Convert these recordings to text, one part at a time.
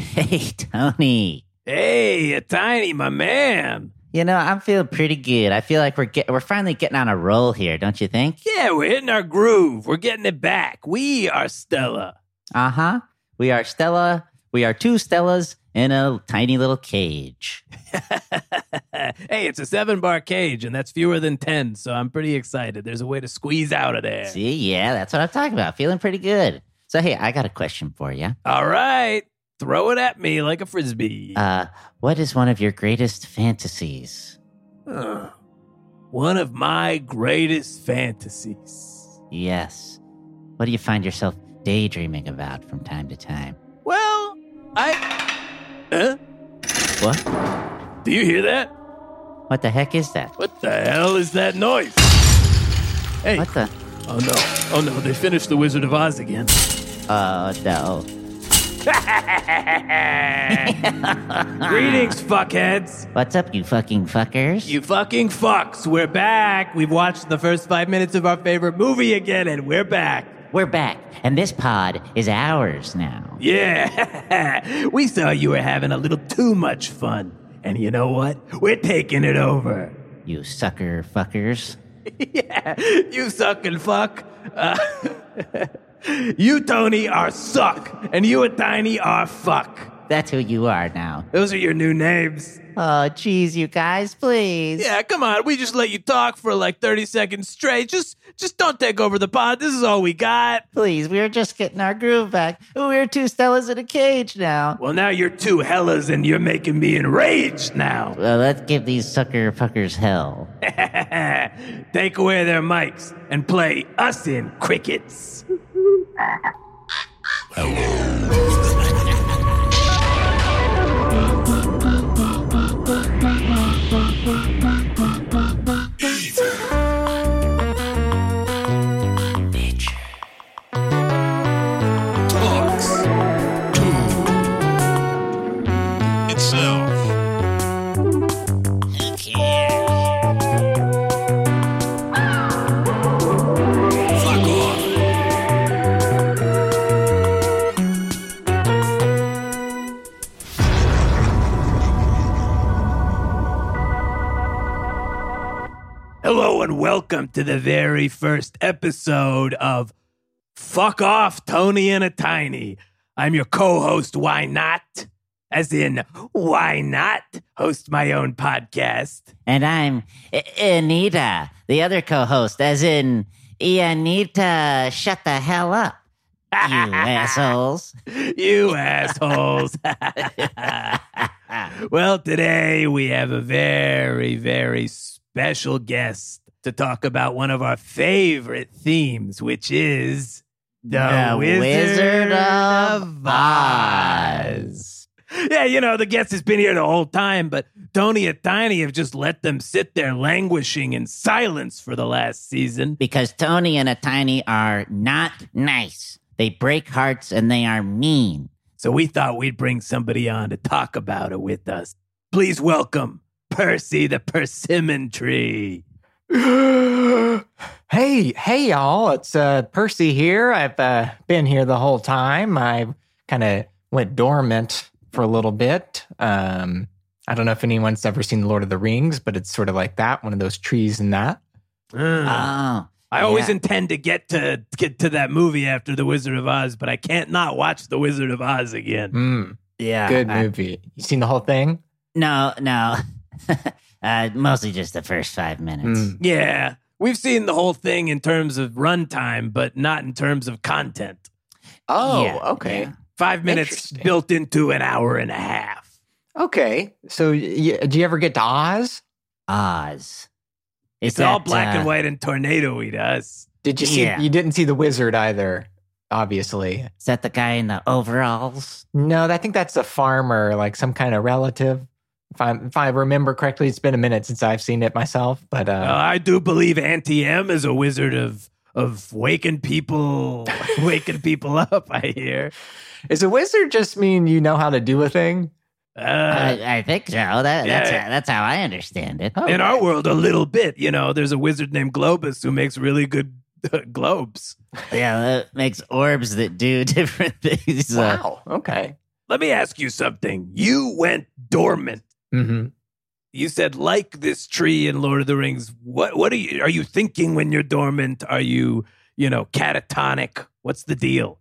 Hey, Tony. Hey, a tiny, my man. You know, I'm feeling pretty good. I feel like we're get, we're finally getting on a roll here, don't you think? Yeah, we're hitting our groove. We're getting it back. We are Stella. Uh huh. We are Stella. We are two Stellas in a tiny little cage. hey, it's a seven bar cage, and that's fewer than 10, so I'm pretty excited. There's a way to squeeze out of there. See, yeah, that's what I'm talking about. Feeling pretty good. So, hey, I got a question for you. All right, throw it at me like a frisbee. Uh, what is one of your greatest fantasies? Huh. One of my greatest fantasies. Yes. What do you find yourself daydreaming about from time to time? Well, I. Huh? What? Do you hear that? What the heck is that? What the hell is that noise? Hey. What the? Oh no. Oh no, they finished The Wizard of Oz again. Oh, no. Greetings, fuckheads. What's up, you fucking fuckers? You fucking fucks. We're back. We've watched the first five minutes of our favorite movie again, and we're back. We're back, and this pod is ours now. Yeah. we saw you were having a little too much fun. And you know what? We're taking it over. You sucker fuckers. yeah, you suck and fuck. Uh, you, Tony, are suck, and you and Tiny are fuck. That's who you are now. Those are your new names. Oh, jeez, you guys, please. Yeah, come on. We just let you talk for like 30 seconds straight. Just just don't take over the pod. This is all we got. Please, we were just getting our groove back. We're two Stellas in a cage now. Well, now you're two Hellas and you're making me enraged now. Well, let's give these sucker fuckers hell. take away their mics and play us in crickets. Talks welcome to the very first episode of Fuck Off Tony and a Tiny. I'm your co-host, Why Not? As in, why not host my own podcast? And I'm Anita, the other co host, as in, Anita, shut the hell up. You assholes. you assholes. well, today we have a very, very special guest to talk about one of our favorite themes, which is the, Wizard of Oz. Yeah, you know, the guest has been here the whole time, but Tony and Tiny have just let them sit there languishing in silence for the last season. Because Tony and a Tiny are not nice. They break hearts and they are mean. So we thought we'd bring somebody on to talk about it with us. Please welcome Percy the persimmon tree. hey, hey, y'all! It's uh, Percy here. I've uh, been here the whole time. I kind of went dormant for a little bit. Um, I don't know if anyone's ever seen The Lord of the Rings, but it's sort of like that, one of those trees and that. Mm. Oh. I always yeah. intend to get to get to that movie after The Wizard of Oz, but I can't not watch The Wizard of Oz again. Mm, Yeah. good I- movie. You seen the whole thing? no, no. uh, mostly just the first five minutes. Mm. Yeah. We've seen the whole thing in terms of runtime, but not in terms of content. Oh, Yeah, okay. yeah. Five minutes built into an hour and a half. Okay. So, y- did you ever get to Oz? Oz. It's Is all black uh, and white and tornado-y to us. Did you see? Yeah. You didn't see the wizard either, obviously. Is that the guy in the overalls? No, I think that's a farmer, like some kind of relative. If I if I remember correctly, it's been a minute since I've seen it myself. But uh, Uh, I do believe Auntie M is a wizard of of waking people waking people up. I hear. Is a wizard just mean you know how to do a thing? Uh, I, I think so. That, that's, yeah. how, that's how I understand it. Oh, in our world, a little bit. You know, there's a wizard named Globus who makes really good globes. Yeah, that makes orbs that do different things. Uh, Wow. Okay. let me ask you something. You went dormant. Hmm You said like this tree in Lord of the Rings. What what are you are you thinking when you're dormant? Are you, you know, catatonic? What's the deal?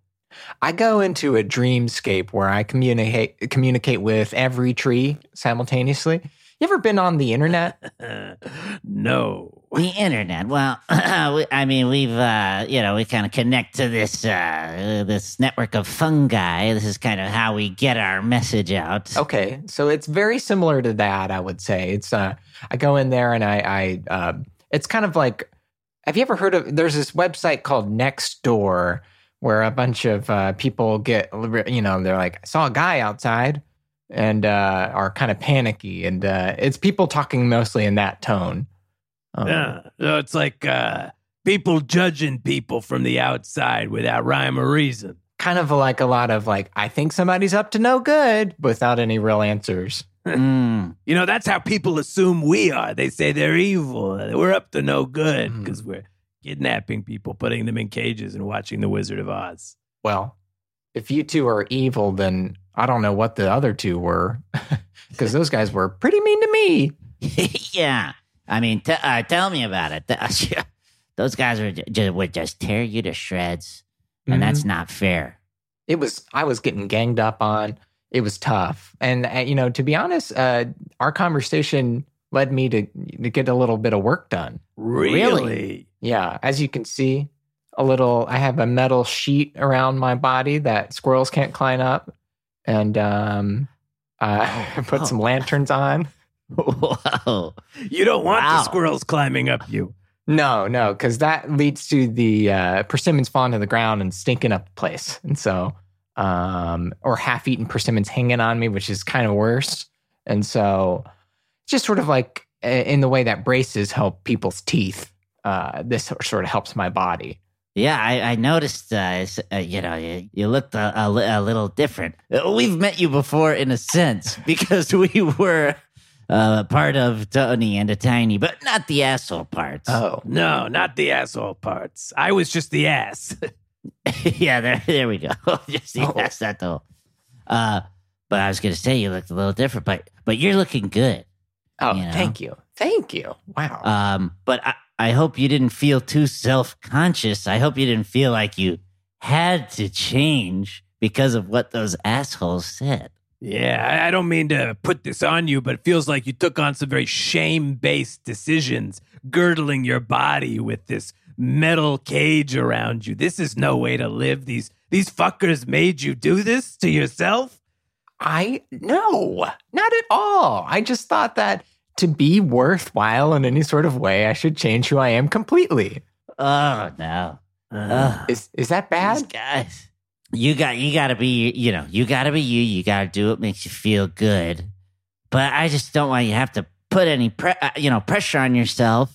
I go into a dreamscape where I communicate communicate with every tree simultaneously. You ever been on the internet? no. The internet. Well, we- I mean, we've uh, you know we kind of connect to this uh, this network of fungi. This is kind of how we get our message out. Okay, so it's very similar to that. I would say it's. Uh, I go in there and I. I uh, it's kind of like. Have you ever heard of? There's this website called Nextdoor where a bunch of uh, people get. You know, they're like, I saw a guy outside, and uh, are kind of panicky, and uh, it's people talking mostly in that tone. Um, Yeah. So it's like uh people judging people from the outside without rhyme or reason. Kind of like a lot of like, I think somebody's up to no good, without any real answers. Mm. You know, that's how people assume we are. They say they're evil. We're up to no good because we're kidnapping people, putting them in cages, and watching The Wizard of Oz. Well, if you two are evil, then I don't know what the other two were, because those guys were pretty mean to me. yeah. I mean, t- uh, tell me about it. Those guys were just, would just tear you to shreds, and that's not fair. it was. I was getting ganged up on. It was tough, and uh, you know, to be honest, uh, our conversation led me to to get a little bit of work done. Really? Yeah, as you can see, a little. I have a metal sheet around my body that squirrels can't climb up, and um, uh, I put Oh. some lanterns on. Whoa. You don't want Wow. the squirrels climbing up you. No, no, because that leads to the uh, persimmons falling to the ground and stinking up the place, and so, um, or half-eaten persimmons hanging on me, which is kind of worse. And so, just sort of like uh, in the way that braces help people's teeth, uh, this sort of helps my body. Yeah, I, I noticed. Uh, uh, you know, you, you looked a, a, a little different. Uh, We've met you before, in a sense, because we were uh, part of Tony and a Tiny, but not the asshole parts. Oh, No, not the asshole parts. I was just the ass. yeah, there, there we go. Just the Oh. ass. Uh, but I was gonna say you looked a little different, but but you're looking good. oh, You know? thank you, thank you. Wow. Um, but I, I hope you didn't feel too self conscious. I hope you didn't feel like you had to change because of what those assholes said. Yeah, I- I don't mean to put this on you, but it feels like you took on some very shame based decisions, girdling your body with this metal cage around you. This is no way to live. These these fuckers made you do this to yourself. I no, not at all. I just thought that to be worthwhile in any sort of way, I should change who I am completely. Oh no. Ugh. Is is that These bad? guys. You got you gotta be you know, you gotta be you, you gotta do what makes you feel good. But I just don't want you to have to put any pre- uh, you know, pressure on yourself.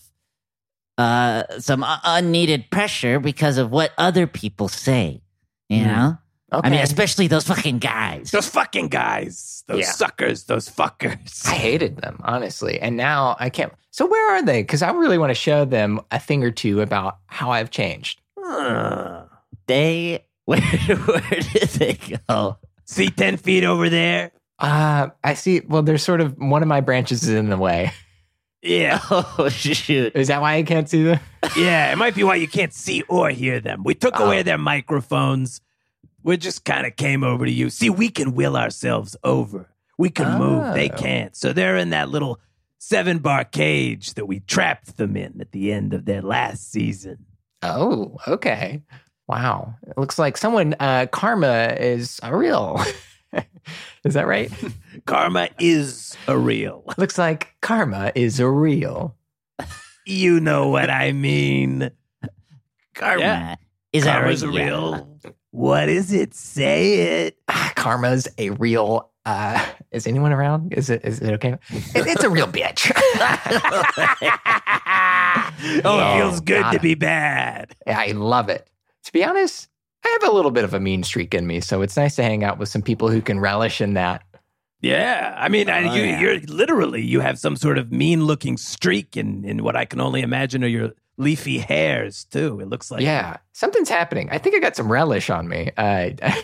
Uh some uh, unneeded pressure because of what other people say. You Hmm. know? Okay. I mean, especially those fucking guys. Those fucking guys, those Yeah. suckers, those fuckers. I hated them, honestly. And now I can't. So where are they? Because I really want to show them a thing or two about how I've changed. Huh. They where where did they go? See 10 feet over there? Uh, I see. Well, there's sort of one of my branches is in the way. Yeah. Oh shoot! Is that why I can't see them? Yeah, it might be why you can't see or hear them. We took Oh. away their microphones. We just kind of came over to you. See, we can will ourselves over. We can move. They Oh. can't. So they're in that little seven bar cage that we trapped them in at the end of their last season. Oh, okay. Wow. It looks like someone, uh, karma is a real. is that right? Karma is a real. looks like karma is a real. You know what I mean. Karma Yeah. is Karma's a right? Yeah. real. What is it? Say it. Ah, karma's a real. Uh, is anyone around? Is it? Is it okay? It- it's a real bitch. oh, Yeah. it feels good Got to be bad. I love it. To be honest, I have a little bit of a mean streak in me, so it's nice to hang out with some people who can relish in that. Yeah, I mean, I, Oh, you, yeah. you're literally you have some sort of mean-looking streak in in what I can only imagine are your leafy hairs too. It looks like yeah, something's happening. I think I got some relish on me. Uh,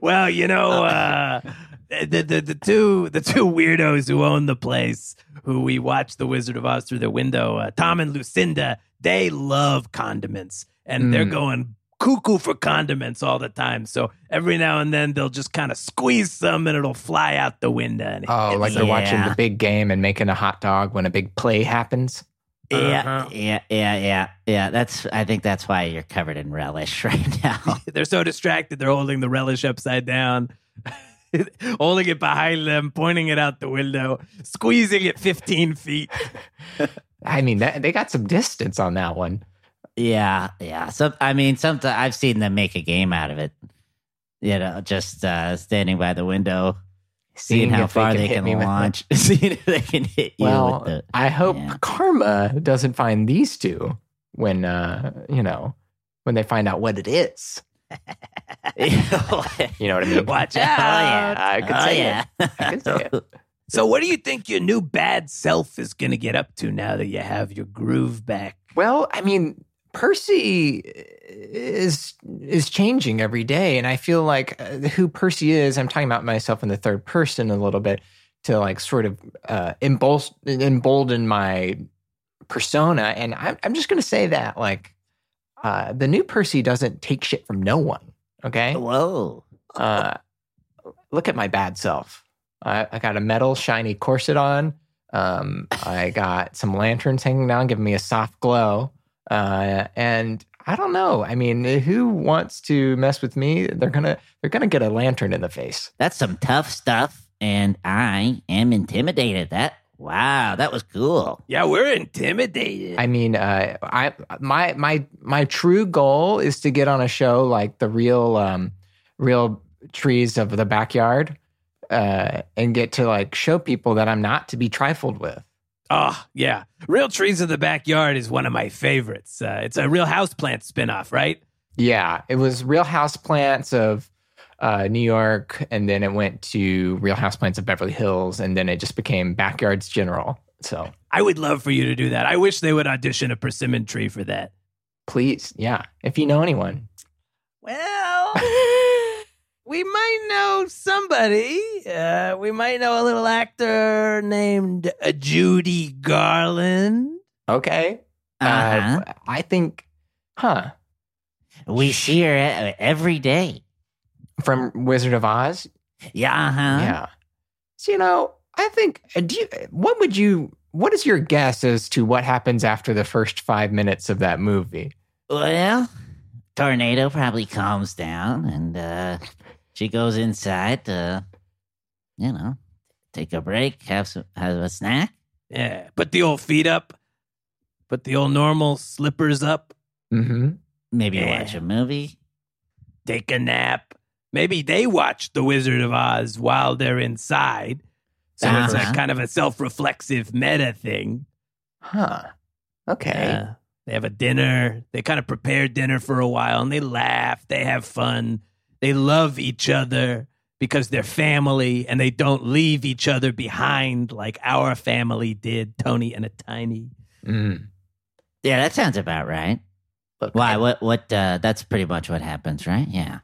Well, you know, uh, the, the the two the two weirdos who own the place, who we watch The Wizard of Oz through the window, uh, Tom and Lucinda, they love condiments, and they're Mm. going cuckoo for condiments all the time. So every now and then they'll just kind of squeeze some, and it'll fly out the window. And Oh, like they're watching the big game and making a hot dog when a big play happens. Yeah, Uh-huh. yeah, yeah, yeah, yeah. That's. I think that's why you're covered in relish right now. they're so distracted they're holding the relish upside down holding it behind them pointing it out the window squeezing it 15 feet I mean, that, they got some distance on that one. Yeah, yeah. So I mean, sometimes I've seen them make a game out of it. You know, just uh, standing by the window, seeing, how far they can, with it. launch, seeing if they can hit you Well, with the. I hope yeah. karma doesn't find these two when, uh, you know, when they find out what it is. You know what I mean? watch Oh out yeah, I could oh say yeah. I could say it. so what do you think your new bad self is going to get up to now that you have your groove back Well, I mean, Percy is is changing every day, and I feel like uh, who Percy is. I'm talking about myself in the third person a little bit to like sort of uh, embol- embolden my persona, and I'm I'm just going to say that like uh, the new Percy doesn't take shit from no one. Okay, Whoa. uh, look at my bad self. I, I got a metal shiny corset on. Um, I got some lanterns hanging down, giving me a soft glow. Uh, and I don't know. I mean, who wants to mess with me? They're gonna they're gonna get a lantern in the face. That's some tough stuff, and I am intimidated. That wow, that was cool. yeah we're intimidated I mean, uh, I my my my true goal is to get on a show like the real um, real trees of the backyard, uh, and get to like show people that I'm not to be trifled with. Oh yeah real trees in the backyard is one of my favorites uh, it's a real houseplant spinoff right Yeah, it was Real Houseplants of uh, New York, and then it went to Real Houseplants of Beverly Hills, and then it just became Backyards General. So I would love for you to do that. I wish they would audition a persimmon tree for that. please, yeah, if you know anyone, Well, we might know somebody. Uh, we might know a little actor named uh, Judy Garland. okay. Uh-huh. Uh, I think, huh? we see her e- every day. From Wizard of Oz, Yeah, uh-huh. yeah. So you know, I think. uh, Do you? What would you? What is your guess as to what happens after the first five minutes of that movie? Well, tornado probably calms down, and uh, she goes inside to, you know, take a break, have some, have a snack. Yeah, put the old feet up. Put the old normal slippers up. Mm-hmm. Maybe Yeah. watch a movie. Take a nap. Maybe they watch The Wizard of Oz while they're inside. So it's a Uh-huh. kind of a self-reflexive meta thing. Huh. Okay. Yeah. They have a dinner. They kind of prepare dinner for a while and they laugh. They have fun. They love each other because they're family and they don't leave each other behind like our family did, Tony and a Tiny. Mm. Yeah, that sounds about right. Look, Why? I- What? What? Uh, that's pretty much what happens, right? Yeah.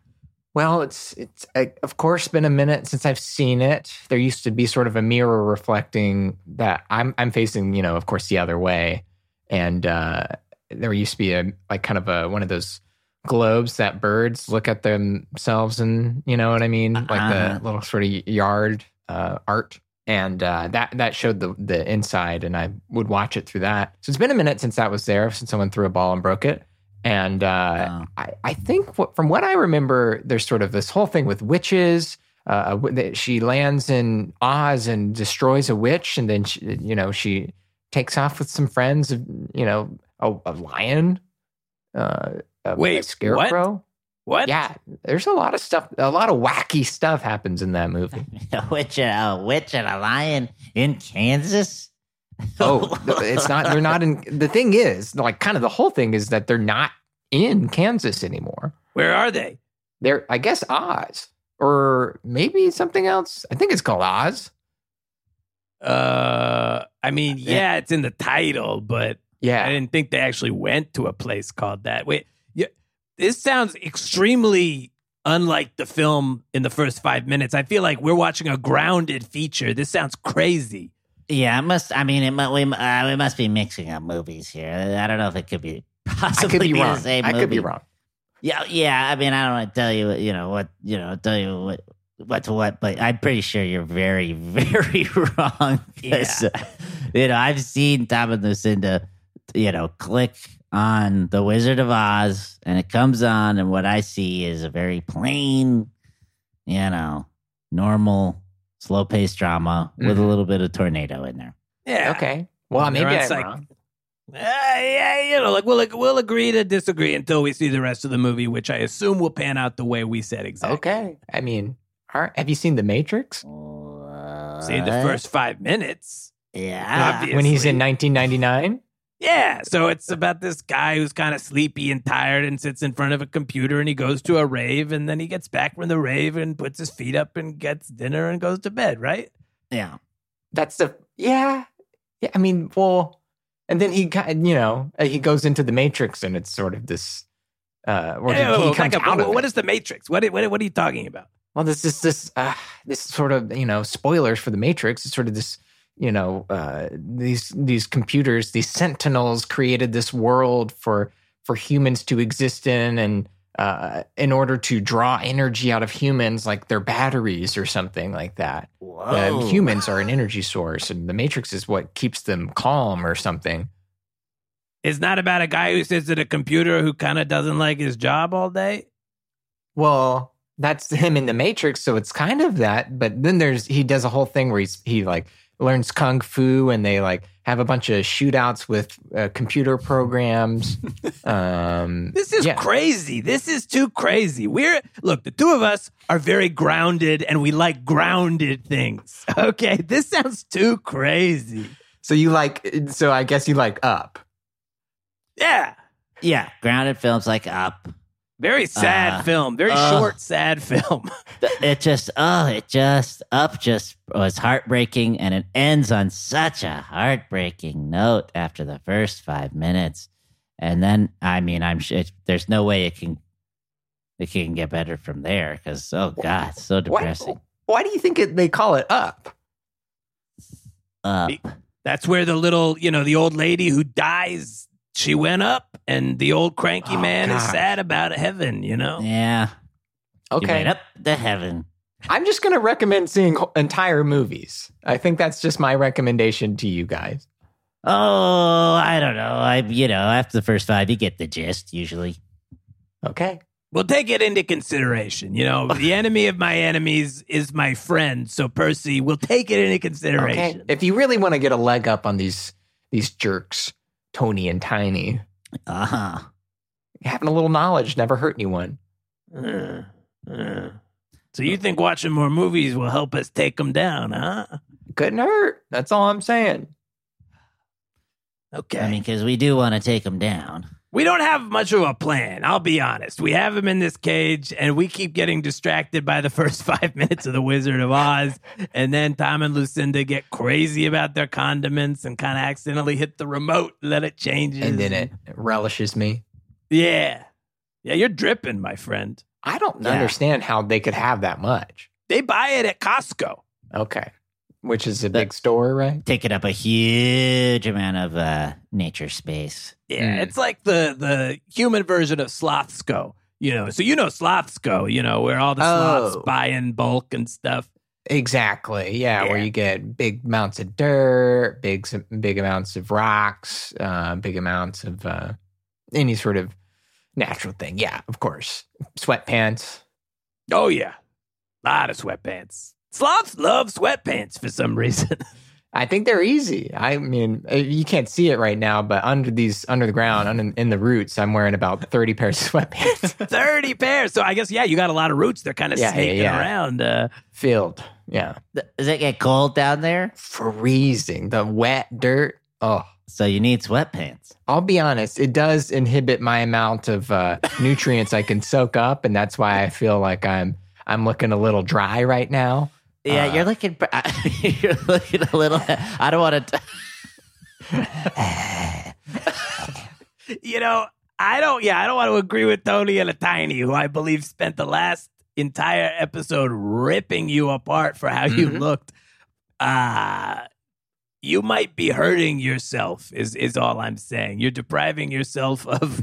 Well, it's it's uh, of course been a minute since I've seen it. There used to be sort of a mirror reflecting that I'm I'm facing, you know, of course, the other way, and uh, there used to be a like kind of a one of those globes that birds look at themselves and you know what I mean, like Uh-huh. the little sort of yard uh, art, and uh, that that showed the the inside, and I would watch it through that. So it's been a minute since that was there, since someone threw a ball and broke it. And uh, Oh. I, I think what, from what I remember, there's sort of this whole thing with witches. Uh, she lands in Oz and destroys a witch, and then she, you know she takes off with some friends. You know, a, a lion, uh, a, Wait, a scarecrow. What? Yeah, there's a lot of stuff. A lot of wacky stuff happens in that movie. A witch, and a witch, and a lion in Kansas. Oh, it's not. They're not in. The thing is, like, kind of the whole thing is that they're not in Kansas anymore. Where are they? They're, I guess, Oz or maybe something else. I think it's called Oz. Uh, I mean, yeah, it's in the title, but Yeah. I didn't think they actually went to a place called that. Wait, this sounds extremely unlike the film in the first five minutes. I feel like we're watching a grounded feature. This sounds crazy. Yeah, it must. I mean, it mu- we uh, we must be mixing up movies here. I don't know if it could be possibly could be the wrong. same I could be wrong. Yeah, yeah. I mean, I don't want to tell you, you know, what you know, tell you what what to what, but I'm pretty sure you're very, very wrong. 'Cause, uh, you know, I've seen Tom and Lucinda, you know, click on the Wizard of Oz, and it comes on, and what I see is a very plain, you know, normal, slow paced drama with a Mhm. little bit of tornado in there. Yeah. Okay. Well, And maybe they're I'm on psych- wrong. Uh, yeah, you know, like we'll we'll agree to disagree until we see the rest of the movie, which I assume will pan out the way we said exactly. Okay. I mean, all right. have you seen The Matrix? See the first five minutes. yeah. Obvious. When he's in 1999? Yeah, so it's about this guy who's kind of sleepy and tired and sits in front of a computer and he goes to a rave and then he gets back from the rave and puts his feet up and gets dinner and goes to bed, right? Yeah. That's the, yeah. Yeah. I mean, well, and then he, kind you know, uh, he goes into The Matrix and it's sort of this, uh, or Yeah, he well, comes up. out What- what is the Matrix? What, what what are you talking about? Well, this is this uh, this sort of you know spoilers for the Matrix. It's sort of this you know uh, these these computers, these sentinels created this world for for humans to exist in, and uh, in order to draw energy out of humans, like their batteries or something like that. Humans are an energy source, and the Matrix is what keeps them calm or something. It's not about a guy who sits at a computer who kind of doesn't like his job all day. Well, that's him in the Matrix, so it's kind of that. But then there's he does a whole thing where he's he like learns kung fu, and they like have a bunch of shootouts with uh, computer programs. um, This is yeah. crazy. This is too crazy. We're look, the two of us are very grounded and we like grounded things. Okay, this sounds too crazy. So you like? So I guess you like Up. Yeah. Yeah. Grounded films like Up. Very sad Uh, film. Very uh. short, sad film. It just, oh, it just, Up just was heartbreaking and it ends on such a heartbreaking note after the first five minutes. And then, I mean, I'm sure it, there's no way it can, it can get better from there because, oh, God, it's so Why, depressing. why do you think it, they call it Up? Up. That's where the little, you know, the old lady who dies, she went up, and the old cranky Oh, man is sad about heaven, you know? Yeah. You Okay, up to heaven. I'm just gonna recommend seeing entire movies. I think that's just my recommendation to you guys. Oh, I don't know. I, you know, after the first five, you get the gist usually. Okay. We'll take it into consideration. You know, the enemy of my enemies is my friend. So, Percy, we'll take it into consideration. Okay. If you really want to get a leg up on these these jerks, Tony and Tiny, Uh huh. having a little knowledge never hurt anyone. Uh, uh. So, you think watching more movies will help us take them down, huh? Couldn't hurt. That's all I'm saying. Okay. I mean, because we do want to take them down. We don't have much of a plan. I'll be honest. We have him in this cage, and we keep getting distracted by the first five minutes of The Wizard of Oz. And then Tom and Lucinda get crazy about their condiments and kind of accidentally hit the remote, let it change. And then it relishes me. Yeah. Yeah, you're dripping, my friend. I don't Yeah. understand how they could have that much. They buy it at Costco. Okay. Which is a That- big store, right? Taking up a huge amount of uh, nature space. Yeah, Mm. it's like the the human version of Slothsco. You know, so you know Slothsco, you know, where all the sloths Oh. buy in bulk and stuff. Exactly. Yeah, where you get big amounts of dirt, big big amounts of rocks, uh, big amounts of uh, any sort of natural thing. Yeah, of course. Sweatpants. Oh yeah, a lot of sweatpants. Sloths love sweatpants for some reason. I think they're easy. I mean, uh, you can't see it right now, but under these, under the ground, under, in the roots, I'm wearing about 30 pairs of sweatpants. Thirty pairs. So I guess yeah, you got a lot of roots. They're kind of Yeah, yeah, sneaking yeah. around. Uh, Filled. Yeah. Th- Does it get cold down there? Freezing. The wet dirt. Oh. So you need sweatpants. I'll be honest, it does inhibit my amount of uh, nutrients I can soak up, and that's why I feel like I'm I'm looking a little dry right now. Yeah, Uh, you're looking. You're looking a little. I don't want to. you know, I don't. Yeah, I don't want to agree with Tony and a Tiny, who I believe spent the last entire episode ripping you apart for how you Mhm. looked. Uh you might be hurting yourself. Is is all I'm saying. You're depriving yourself of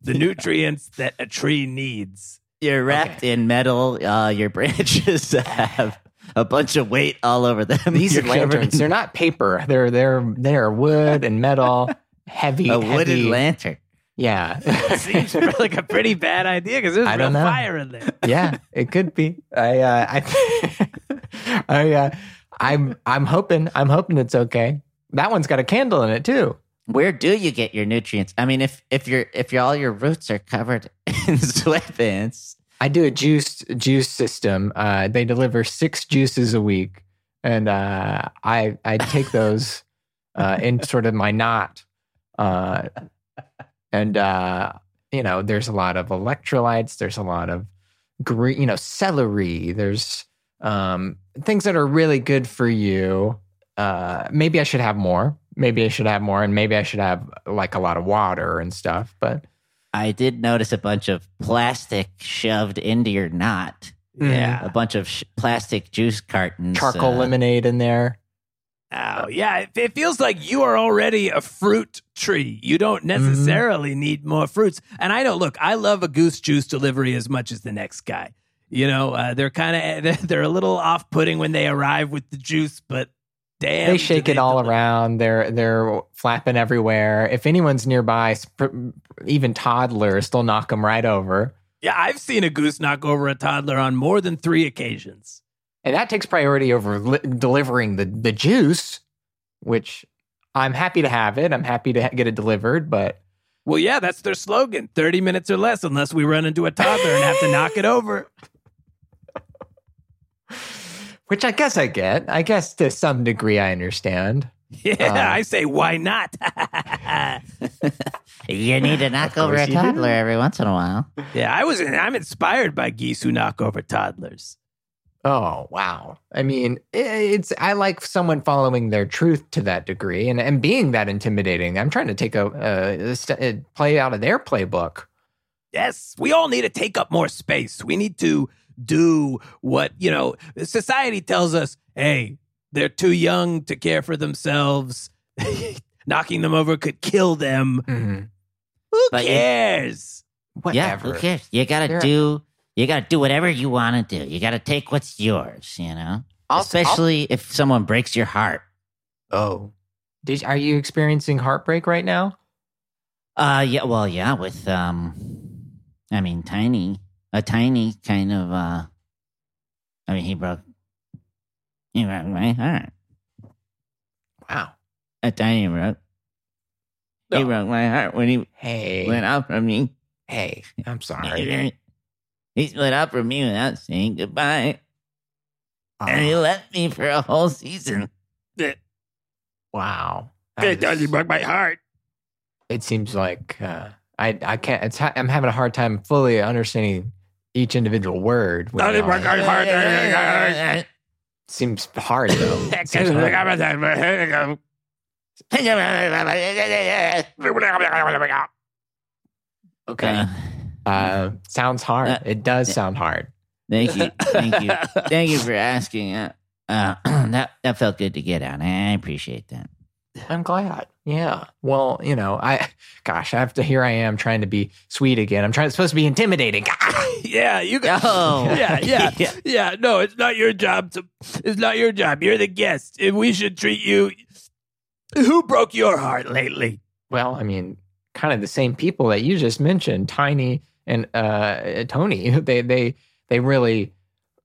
the nutrients that a tree needs. You're wrapped in metal. Uh, your branches have a bunch of weight all over them. These You're covered lanterns, in they're not paper. They're they're they're wood and metal, heavy. a heavy. wooden lantern. Yeah. Seems like a pretty bad idea because there's I real fire in there. yeah, it could be. I uh, I I uh, I'm I'm hoping I'm hoping it's okay. That one's got a candle in it too. Where do you get your nutrients? I mean, if if your if your, all your roots are covered in sweatpants, I do a juice juice system. Uh, they deliver six juices a week, and uh, I I take those uh, in sort of my knot, uh, and uh, you know, there's a lot of electrolytes. There's a lot of green, you know, celery. There's um, things that are really good for you. Uh, maybe I should have more. Maybe I should have more, and maybe I should have like a lot of water and stuff. But I did notice a bunch of plastic shoved into your knot. Yeah. A bunch of sh- plastic juice cartons. charcoal uh, lemonade in there. Oh, yeah. It, it feels like you are already a fruit tree. You don't necessarily need more fruits. And I know, look, I love a goose juice delivery as much as the next guy. You know, uh, they're kind of they're a little off putting when they arrive with the juice, but damn, they shake it all deliver. around. They're they're flapping everywhere. If anyone's nearby, even toddlers, they'll knock them right over. Yeah, I've seen a goose knock over a toddler on more than three occasions. And that takes priority over li- delivering the the juice, which I'm happy to have it. I'm happy to ha- get it delivered, but Well, yeah, that's their slogan: thirty minutes or less, unless we run into a toddler and have to knock it over. which I guess I get. I guess to some degree I understand. Yeah, Um, I say, why not? You need to knock over a you do. toddler every once in a while. yeah, I was. I'm inspired by geese who knock over toddlers. Oh wow! I mean, it's I like someone following their truth to that degree and and being that intimidating. I'm trying to take a, a, st- a play out of their playbook. Yes, we all need to take up more space. We need to do what, you know, society tells us, hey, they're too young to care for themselves. Knocking them over could kill them. Mm-hmm. Who But you- cares? Yeah, Whatever. who cares? You gotta They're- do. You gotta do whatever you want to do. You gotta take what's yours. You know, I'll- especially if someone breaks your heart. Oh, did are you experiencing heartbreak right now? Uh, yeah. Well, yeah. With um, I mean, tiny, a tiny kind of. uh I mean, he broke. He broke my heart. Wow. A tiny broke. He broke my heart when he Hey, went out from me. hey, I'm sorry. He split up from me without saying goodbye, and he Oh, left me for a whole season. wow. It That is- broke my heart. it seems like uh, I I can't. It's ha- I'm having a hard time fully understanding each individual word. when you're on it. Seems hard though. Seems hard. Okay. Uh, Uh, sounds hard. Uh, it does sound hard. thank you, thank you, thank you for asking. Uh, uh, that that felt good to get out. I appreciate that. I'm glad. Yeah. Well, you know, I, gosh, I have to. Here I am trying to be sweet again. I'm trying. Supposed to be intimidating. yeah, you got. Oh. Yeah, yeah, Yeah. yeah. No, it's not your job to. It's not your job. You're the guest, and we should treat you. Who broke your heart lately? Well, I mean, kind of the same people that you just mentioned, Tiny and uh, Tony. They they they really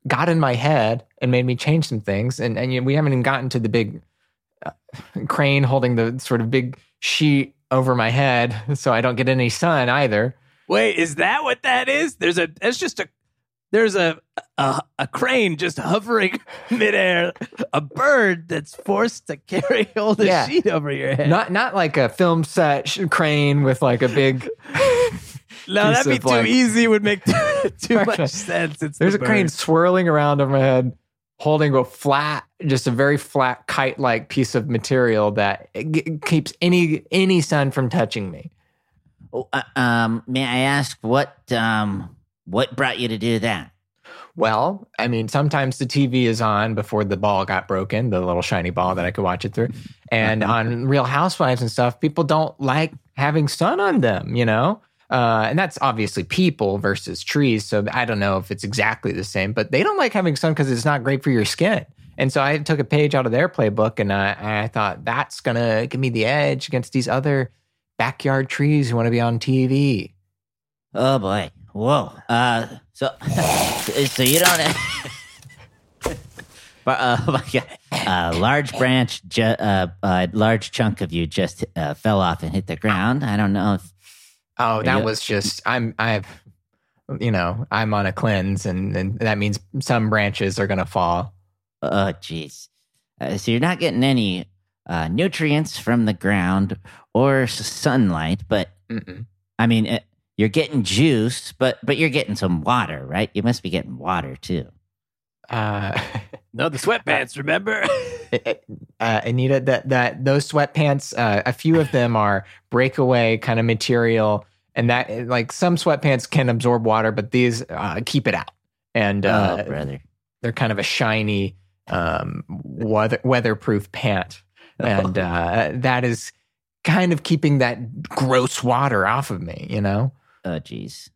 got in my head and made me change some things. And and you know, we haven't even gotten to the big crane holding the sort of big sheet over my head, so I don't get any sun either. Wait, is that what that is? There's a. It's just a. There's a a, a crane just hovering midair. A bird that's forced to carry all the Yeah. sheet over your head. Not not like a film set sh- crane with like a big. no, that'd be too like- easy. Would make too, too much sense. It's There's the a crane swirling around over my head, holding a flat, just a very flat kite-like piece of material that g- keeps any any sun from touching me. Oh, uh, um, may I ask what um what brought you to do that? Well, I mean, sometimes the TV is on before the ball got broken, the little shiny ball that I could watch it through. And on Real Housewives and stuff, people don't like having sun on them, you know? Uh, and that's obviously people versus trees. So I don't know if it's exactly the same, but they don't like having sun because it's not great for your skin. And so I took a page out of their playbook and I, I thought that's going to give me the edge against these other backyard trees who want to be on TV. Oh boy. Whoa. Uh, so, so you don't. but uh. A large branch, ju- uh, a large chunk of you just uh, fell off and hit the ground. I don't know if. Oh, that you- was just I'm I've you know, I'm on a cleanse and, and that means some branches are gonna fall. Oh, jeez. Uh, so you're not getting any uh, nutrients from the ground or sunlight, but Mm-mm. I mean, it, you're getting juice, but but you're getting some water, right? You must be getting water too. Uh, No, the sweatpants, remember? uh, Anita, that that those sweatpants, uh, a few of them are breakaway kind of material, and that like some sweatpants can absorb water, but these uh, keep it out, and uh, oh, brother. they're kind of a shiny, um, weather weatherproof pant, and uh, that is kind of keeping that gross water off of me, you know. Oh, jeez.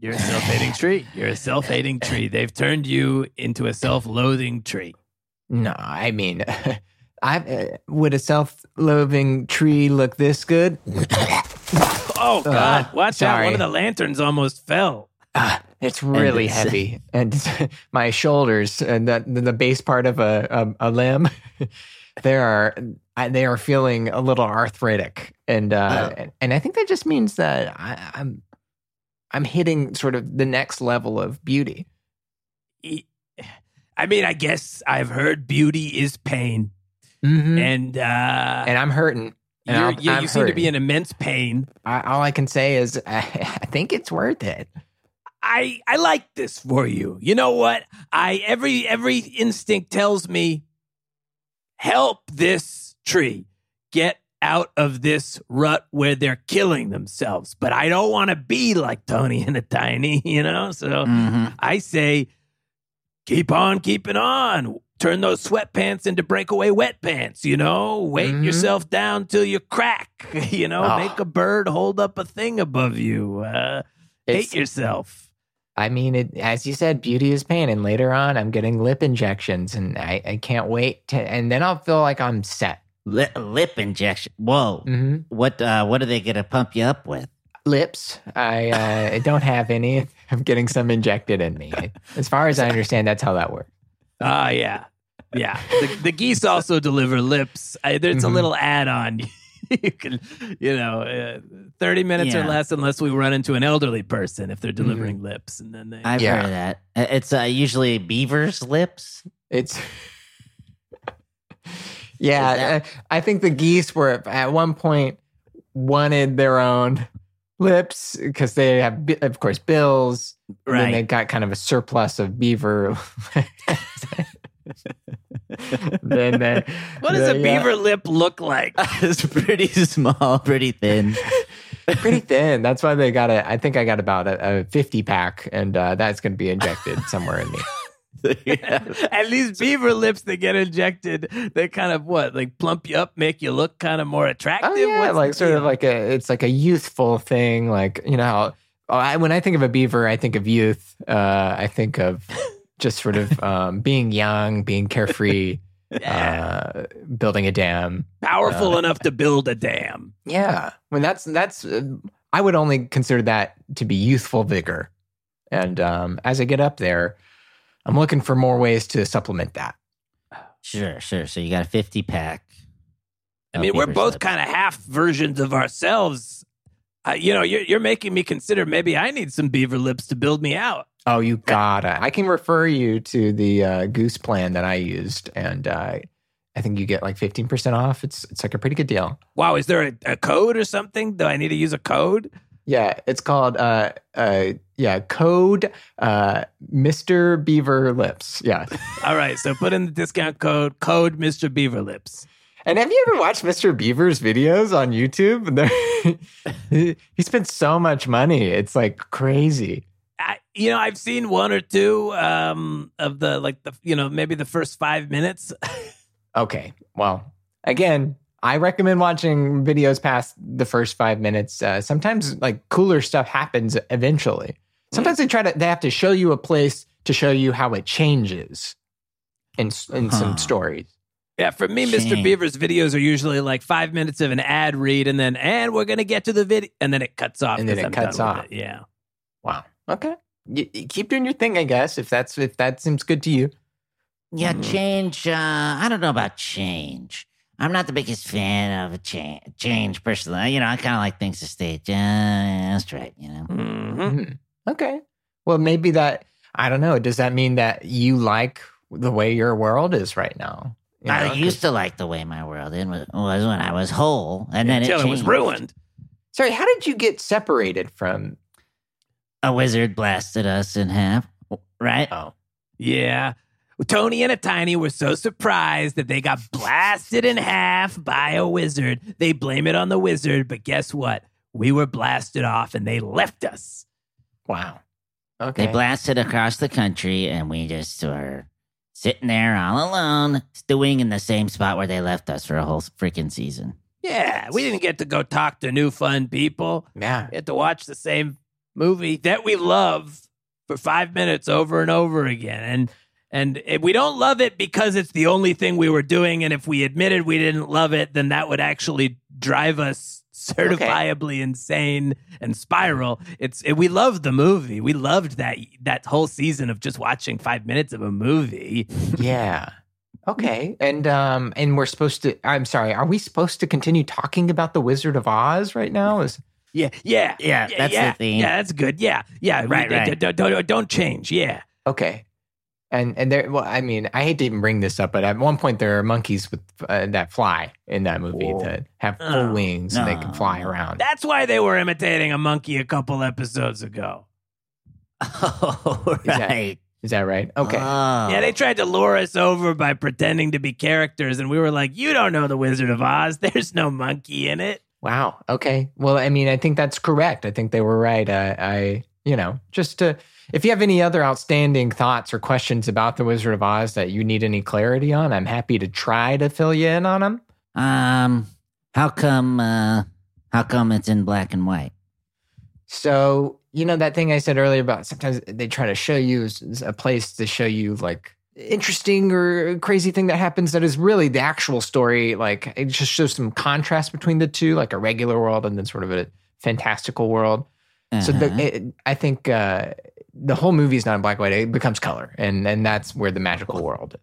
You're a self hating tree. You're a self hating tree. They've turned you into a self loathing tree. No, I mean, I uh, would a self-loathing tree look this good? Oh, God. Uh, Watch out. One of the lanterns almost fell. Ah, it's really it's- heavy, and my shoulders and the the base part of a a, a limb, they are I, they are feeling a little arthritic, and uh, Oh. and I think that just means that I, I'm I'm hitting sort of the next level of beauty. I mean, I guess I've heard beauty is pain. Mm-hmm. And, uh, and I'm hurting. and you're, I'm- you, you seem to be in immense pain. I, all I can say is I, I think it's worth it. I I like this for you. You know what? I every every instinct tells me help this tree get out of this rut where they're killing themselves. But I don't want to be like Tony and a Tiny, you know? So hmm I say keep on keeping on. Turn those sweatpants into breakaway wet pants, you know? Weight Mhm. yourself down till you crack, you know? Oh. Make a bird hold up a thing above you. Uh, hate yourself. I mean, it, as you said, beauty is pain. And later on, I'm getting lip injections, and I, I can't wait to. And then I'll feel like I'm set. Lip, lip injection. Whoa. hmm What uh, what are they gonna pump you up with? Lips, I uh, I don't have any. I'm getting some injected in me. As far as I understand, that's how that works. Ah, yeah. Yeah. The, the geese also deliver lips. I, there's a Mhm. little add on. you can, you know, uh, 30 minutes or less unless we run into an elderly person if they're delivering lips. And then they. I've Yeah. heard of that. Uh, It's uh, usually beaver's lips. It's. Yeah, uh, I think the geese were at one point wanted their own lips because they have, of course, bills. And then they got kind of a surplus of beaver. then, then what does a yeah, beaver lip look like? it's pretty small, pretty thin. pretty thin. That's why they got it. I think I got about a, a fifty pack, and uh, that's going to be injected somewhere in me. At least beaver lips that get injected, they kind of what, like plump you up, make you look kind of more attractive. Oh yeah, What's like sort of like a. It's like a youthful thing. Like you know, how, oh, I, when I think of a beaver, I think of youth. Uh, I think of just sort of um, being young, being carefree, Yeah. uh, building a dam. powerful uh, enough to build a dam. Yeah, when that's that's. Uh, I would only consider that to be youthful vigor, and um, as I get up there, I'm looking for more ways to supplement that. Sure, sure. So you got a fifty pack. I mean, we're both kind of half versions of ourselves. Uh, you know, you're, you're making me consider maybe I need some beaver lips to build me out. Oh, you gotta! I can refer you to the uh, Goose plan that I used, and uh, I think you get like 15 percent off. It's it's like a pretty good deal. Wow, is there a, a code or something? Do I need to use a code? Yeah, it's called uh uh yeah code uh Mr. Beaver Lips. Yeah, All right, so put in the discount code, code Mr. Beaver Lips. And have you ever watched Mr. Beaver's videos on YouTube? He spends so much money. It's like crazy. I, you know, I've seen one or two um, of the like the you know maybe the first five minutes. Okay. Well, again, I recommend watching videos past the first five minutes. Uh, sometimes like cooler stuff happens eventually. Sometimes they try to, they have to show you a place to show you how it changes in, in Huh. some stories. Yeah, for me, Mr. Beaver's videos are usually like five minutes of an ad read, and then and we're gonna get to the video, and then it cuts off. And then 'cause it I'm cuts off. it. Yeah. Wow. Okay. You, you keep doing your thing, I guess, if that's, if that seems good to you. Yeah, Mhm. change. Uh, I don't know about change. I'm not the biggest fan of a change. Change personally, you know, I kind of like things to stay just right. You know, hmm Mhm. Okay. Well, maybe that, I don't know. Does that mean that you like the way your world is right now? You I used to like the way my world in was, was when I was whole, and then Until it it was ruined. Sorry, how did you get separated from? A wizard blasted us in half. Right? Oh, Yeah. Tony and a Tiny were so surprised that they got blasted in half by a wizard. They blame it on the wizard, but guess what? We were blasted off and they left us. Wow. Okay. They blasted across the country, and we just were sitting there all alone, stewing in the same spot where they left us for a whole freaking season. Yeah, we didn't get to go talk to new fun people. yeah. We had to watch the same movie that we love for five minutes over and over again. And and if we don't love it because it's the only thing we were doing. And if we admitted we didn't love it, then that would actually drive us certifiably insane and spiral. It's it, we loved the movie. We loved that that whole season of just watching five minutes of a movie. Yeah. Okay. And um and we're supposed to I'm sorry, are we supposed to continue talking about the Wizard of Oz right now? Is Yeah, yeah, Yeah, yeah that's the yeah, theme. Yeah, that's good. Yeah, yeah, Right, we- right. Don't, don't, don't change. Yeah. okay. And and there well I mean, I hate to even bring this up, but at one point there are monkeys with uh, that fly in that movie Whoa. that have full Oh, wings and they can fly around. That's why they were imitating a monkey a couple episodes ago. Oh, that- right. Is that right? Okay. Oh. Yeah, they tried to lure us over by pretending to be characters, and we were like, "You don't know the Wizard of Oz. There's no monkey in it." Wow. Okay. Well, I mean, I think that's correct. I think they were right. I, I you know, just to, if you have any other outstanding thoughts or questions about the Wizard of Oz that you need any clarity on, I'm happy to try to fill you in on them. Um, how come? Uh, how come it's in black and white? So, you know, that thing I said earlier about sometimes they try to show you a place to show you like interesting or crazy thing that happens that is really the actual story. Like it just shows some contrast between the two, like a regular world and then sort of a fantastical world. So Uh-huh. the, it, I think uh, the whole movie is not in black and white; it becomes color, and and that's where the magical world. is.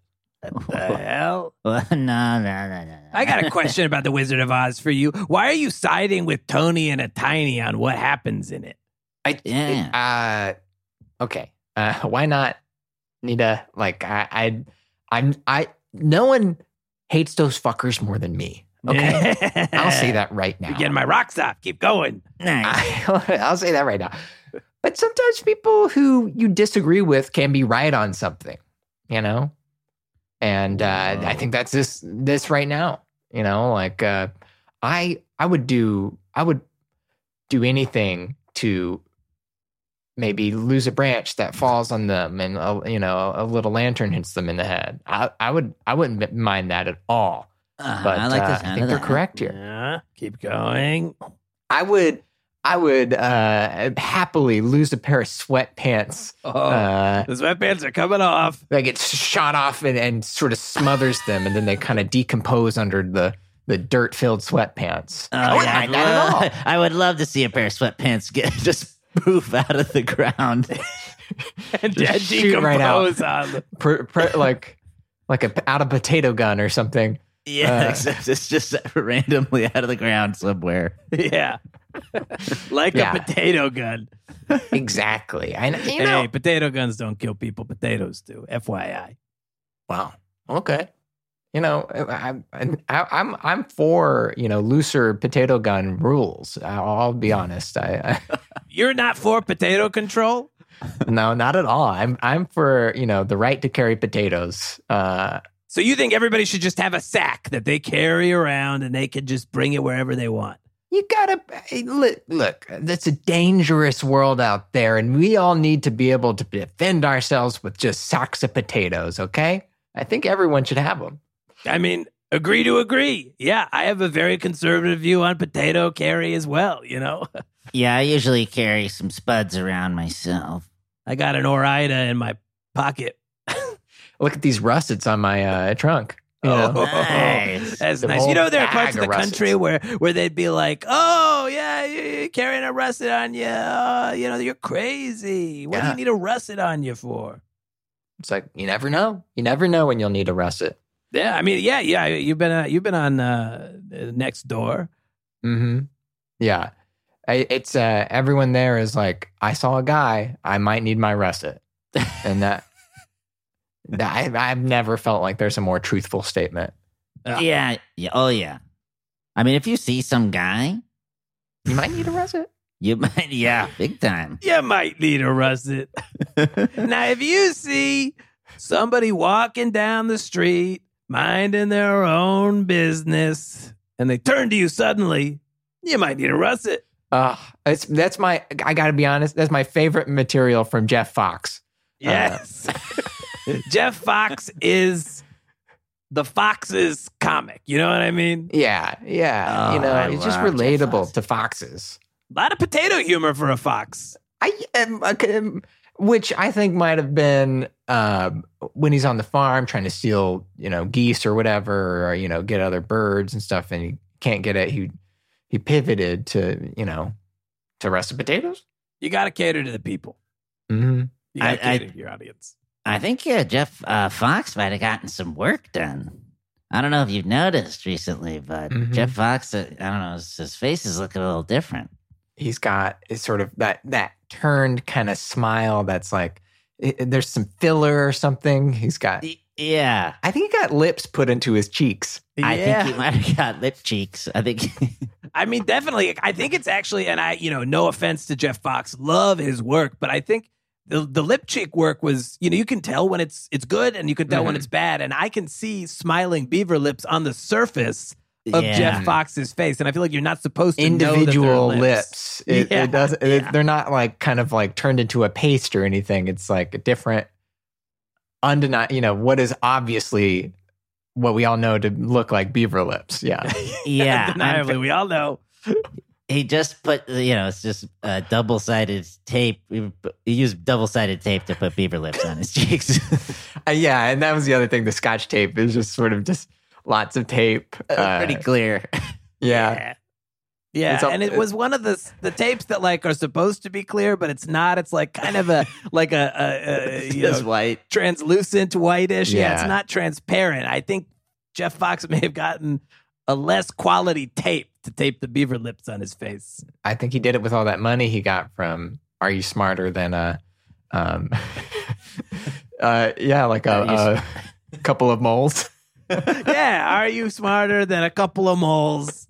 What the hell? No, no, no, no, no. I got a question about the Wizard of Oz for you. Why are you siding with Tony and a Tiny on what happens in it? I Yeah. Uh, okay. Uh, why not, Nita? Like I, I, I'm, I. No one hates those fuckers more than me. Okay, I'll say that right now. You're getting my rocks off. Keep going. Nice. I, I'll say that right now. But sometimes people who you disagree with can be right on something, you know? And uh, I think that's this this right now. You know, like uh, I I would do I would do anything to maybe lose a branch that falls on them and a, you know a little lantern hits them in the head. I I would I wouldn't mind that at all. Uh-huh, But I like uh, the I think of they're that. correct here. Yeah. Keep going. I would I would uh, happily lose a pair of sweatpants. Oh, Uh, the sweatpants are coming off. that gets shot off and, and sort of smothers them, and then they kind of decompose under the the dirt filled sweatpants. Oh, I wouldn't yeah, I'd at all. love, I would love to see a pair of sweatpants get just poof out of the ground. and Just and shoot right out. decompose on them. Pr- pr- like like a out of potato gun or something. Yeah, Uh, except it's just randomly out of the ground somewhere. Yeah. like Yeah. a potato gun. Exactly. I you know. Hey, potato guns don't kill people. Potatoes do. FYI. Wow. Okay. You know, I, I, I'm I'm for you know looser potato gun rules. I'll, I'll be honest. I, I You're not for potato control? no, not at all. I'm I'm for you know the right to carry potatoes. Uh, So you think everybody should just have a sack that they carry around and they can just bring it wherever they want? You gotta eh, look. Look, it's a dangerous world out there, and we all need to be able to defend ourselves with just sacks of potatoes. Okay, I think everyone should have them. I mean, agree to agree. Yeah, I have a very conservative view on potato carry as well, you know? Yeah, I usually carry some spuds around myself. I got an Ore-Ida in my pocket. Look at these russets on my uh, trunk. You know? Oh, Nice. That's The nice. You know, there are parts of of the country where where they'd be like, "Oh, yeah, you- you're carrying a russet on you. Uh, you know, you're crazy. What do you need a russet on you for?" It's like you never know. You never know when you'll need a russet. Yeah, I mean, yeah, yeah. You've been uh, you've been on uh, Nextdoor. Mm-hmm. Yeah, I, it's uh, everyone there is like, I saw a guy. I might need my russet, and that. That I, I've never felt like there's a more truthful statement. Yeah. Yeah, yeah, oh yeah. I mean, if you see some guy, You might need a russet. you might, yeah, big time. You might need a russet. now, if you see somebody walking down the street, minding their own business, and they turn to you suddenly, you might need a russet. Uh, it's that's my. I got to be honest. That's my favorite material from Jeff Fox. Yes. Jeff Fox is the Fox's comic. You know what I mean? Yeah, yeah. you Oh, know, I it's just relatable Fox. to foxes. A lot of potato humor for a fox. I am, okay, um, which I think might have been um, when he's on the farm trying to steal, you know, geese or whatever, or you know, get other birds and stuff, and he can't get it. He he pivoted to you know to russet potatoes. You got to cater to the people. Mm-hmm. You got to I- I- cater to your audience. I think uh, Jeff uh, Fox might have gotten some work done. I don't know if you've noticed recently, but Mhm. Jeff Fox, uh, I don't know, his, his face is looking a little different. He's got it's sort of that that turned kind of smile. That's like it, there's some filler or something. He's got. Y- Yeah, I think he got lips put into his cheeks. I think he might have got lip cheeks. I think. I mean, definitely. I think it's actually, and I, you know, no offense to Jeff Fox, love his work, but I think the the lip cheek work was, you know, you can tell when it's it's good and you can tell when Mhm. it's bad, and I can see smiling beaver lips on the surface of yeah. Jeff Fox's face, and I feel like you're not supposed to individual lips. lips. It, Yeah, it doesn't. yeah. It, they're not like kind of like turned into a paste or anything. It's like a different, undeniable. You know what is obviously what we all know to look like beaver lips. Yeah, Yeah, undeniably, we all know. he just put you know it's just uh, double sided tape. He he used double sided tape to put beaver lips on his cheeks. Uh, yeah. And that was the other thing. The scotch tape is just sort of just lots of tape. Uh, Pretty clear. yeah. Yeah. Yeah, It's all- and it was one of the the tapes that like are supposed to be clear, but it's not. It's like kind of a like a, a, a you know, white. translucent whitish. Yeah. it's not transparent. I think Jeff Fox may have gotten a less quality tape to tape the beaver lips on his face. I think he did it with all that money he got from Are You Smarter Than a um uh yeah, like a, a couple of moles. yeah, are you smarter than a couple of moles?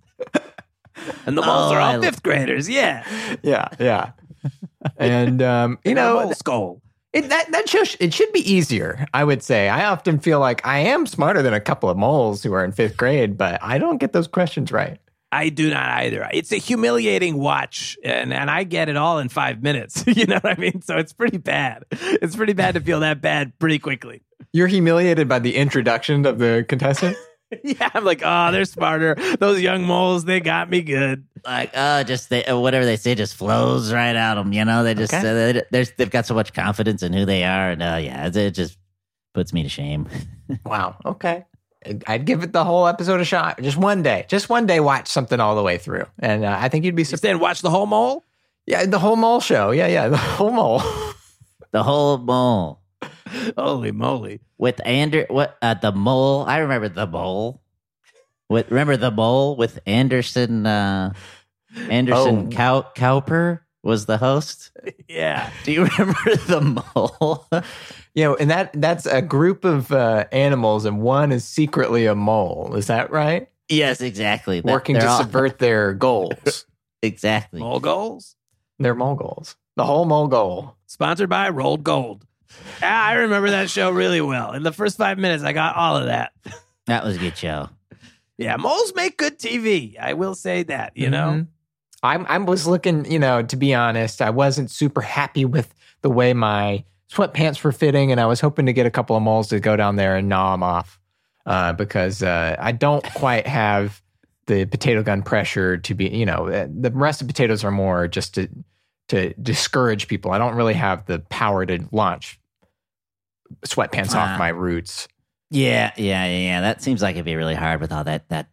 And the moles Oh, are I- all fifth graders. Yeah, yeah, yeah. And um, you know, mole skull. it, that that show sh- it should be easier. I would say. I often feel like I am smarter than a couple of moles who are in fifth grade, but I don't get those questions right. I do not either. It's a humiliating watch, and, and I get it all in five minutes. you know what I mean? So it's pretty bad. It's pretty bad to feel that bad pretty quickly. You're humiliated by the introduction of the contestant. Yeah, I'm like, oh, they're smarter. Those young moles, they got me good. Like, oh, just they, uh, whatever they say just flows right out them. You know, they just Okay. uh, they, there's, they've got so much confidence in who they are, and uh, yeah, it, it just puts me to shame. wow. Okay. I'd give it the whole episode a shot. Just one day. Just one day, watch something all the way through, and uh, I think you'd be You surprised. stand watch the whole mole? Yeah, the whole mole show. Yeah, yeah, the whole mole. the whole mole Holy moly. with Ander, what uh, the mole? I remember the mole. With remember the mole with Anderson uh, Anderson Oh. Cow, Cowper was the host. Yeah. Do you remember the mole? You know, and that that's a group of uh, animals, and one is secretly a mole. Is that right? yes, exactly. That- Working to all- subvert their goals. exactly. Mole goals. They're mole goals. The whole mole goal. Sponsored by Rolled Gold. Ah, I remember that show really well. In the first five minutes, I got all of that. That was a good show. Yeah, moles make good TV. I will say that. You know. Mhm. I'm I was looking, you know, to be honest, I wasn't super happy with the way my sweatpants were fitting, and I was hoping to get a couple of moles to go down there and gnaw them off, uh, because uh, I don't quite have the potato gun pressure to be, you know, uh, the rest of potatoes are more just to to discourage people. I don't really have the power to launch sweatpants Ah. off my roots. Yeah, yeah, yeah. That seems like it'd be really hard with all that that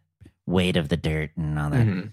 weight of the dirt and all that. Mhm.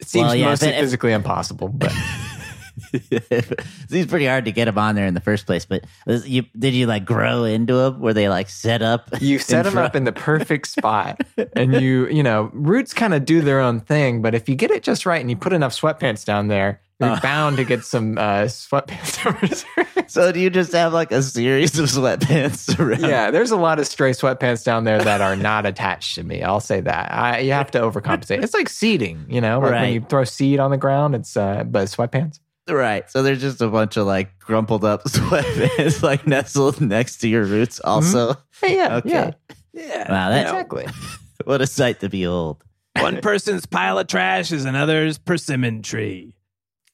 It seems Well, yeah, mostly physically impossible, but Seems pretty hard to get them on there in the first place. But was you, did you like grow into them? Were they like set up? you set them front- up in the perfect spot and you you know roots kind of do their own thing but if you get it just right and you put enough sweatpants down there you're Uh. bound to get some uh, sweatpants So do you just have like a series of sweatpants around? yeah there's a lot of stray sweatpants down there that are not attached to me i'll say that I, you have to overcompensate it's like seeding you know like when you throw seed on the ground it's uh but sweatpants Right. So there's just a bunch of like crumpled up sweatpants like nestled next to your roots also. Hey, yeah Okay. yeah Yeah. Wow, that- exactly What a sight to behold. One person's pile of trash is another's persimmon tree.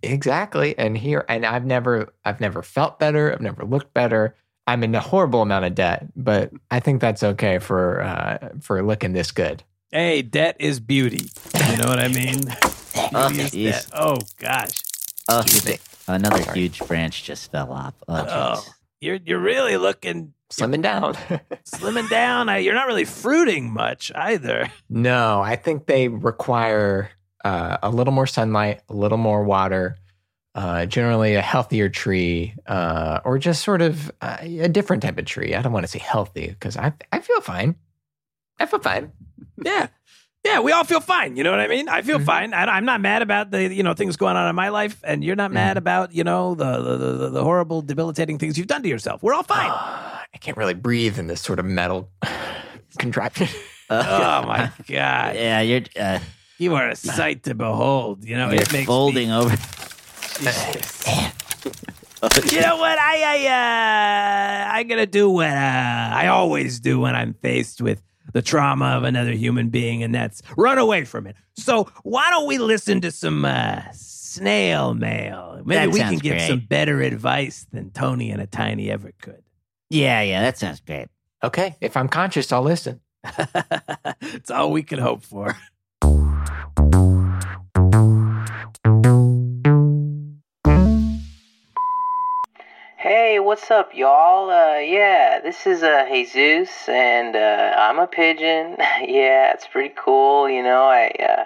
Exactly. And here and I've never I've never felt better. I've never looked better. I'm in a horrible amount of debt, but I think that's okay for uh for looking this good. Hey, debt is beauty. You know what I mean? Oh, Beauty is jeez. debt. Oh gosh. Oh, Excuse another Sorry. huge branch just fell off. Oh. Oh, you're you're really looking Slimming down. slimming down. I, you're not really fruiting much either. no, I think they require uh, a little more sunlight, a little more water, uh, generally a healthier tree, uh, or just sort of uh, a different type of tree. I don't want to say healthy because I I feel fine. I feel fine. Yeah. Yeah, we all feel fine. You know what I mean? I feel Mhm. fine. I, I'm not mad about the you know things going on in my life, and you're not mad about you know the the, the the horrible, debilitating things you've done to yourself. We're all fine. I can't really breathe in this sort of metal contraption. oh my god, Yeah, you're uh, you are a sight to behold. You know, it makes folding over. You know what? I I uh, I'm gonna do what uh, I always do when I'm faced with the trauma of another human being, and that's run away from it. So why don't we listen to some uh, snail mail? Maybe That we can sounds give great. some better advice than Tony and a tiny ever could. Yeah, yeah, that sounds great. Okay, if I'm conscious, I'll listen. it's all we can hope for. What's up, y'all? Uh, yeah, this is uh, Jesus, and uh, I'm a pigeon. yeah, it's pretty cool. You know, I uh,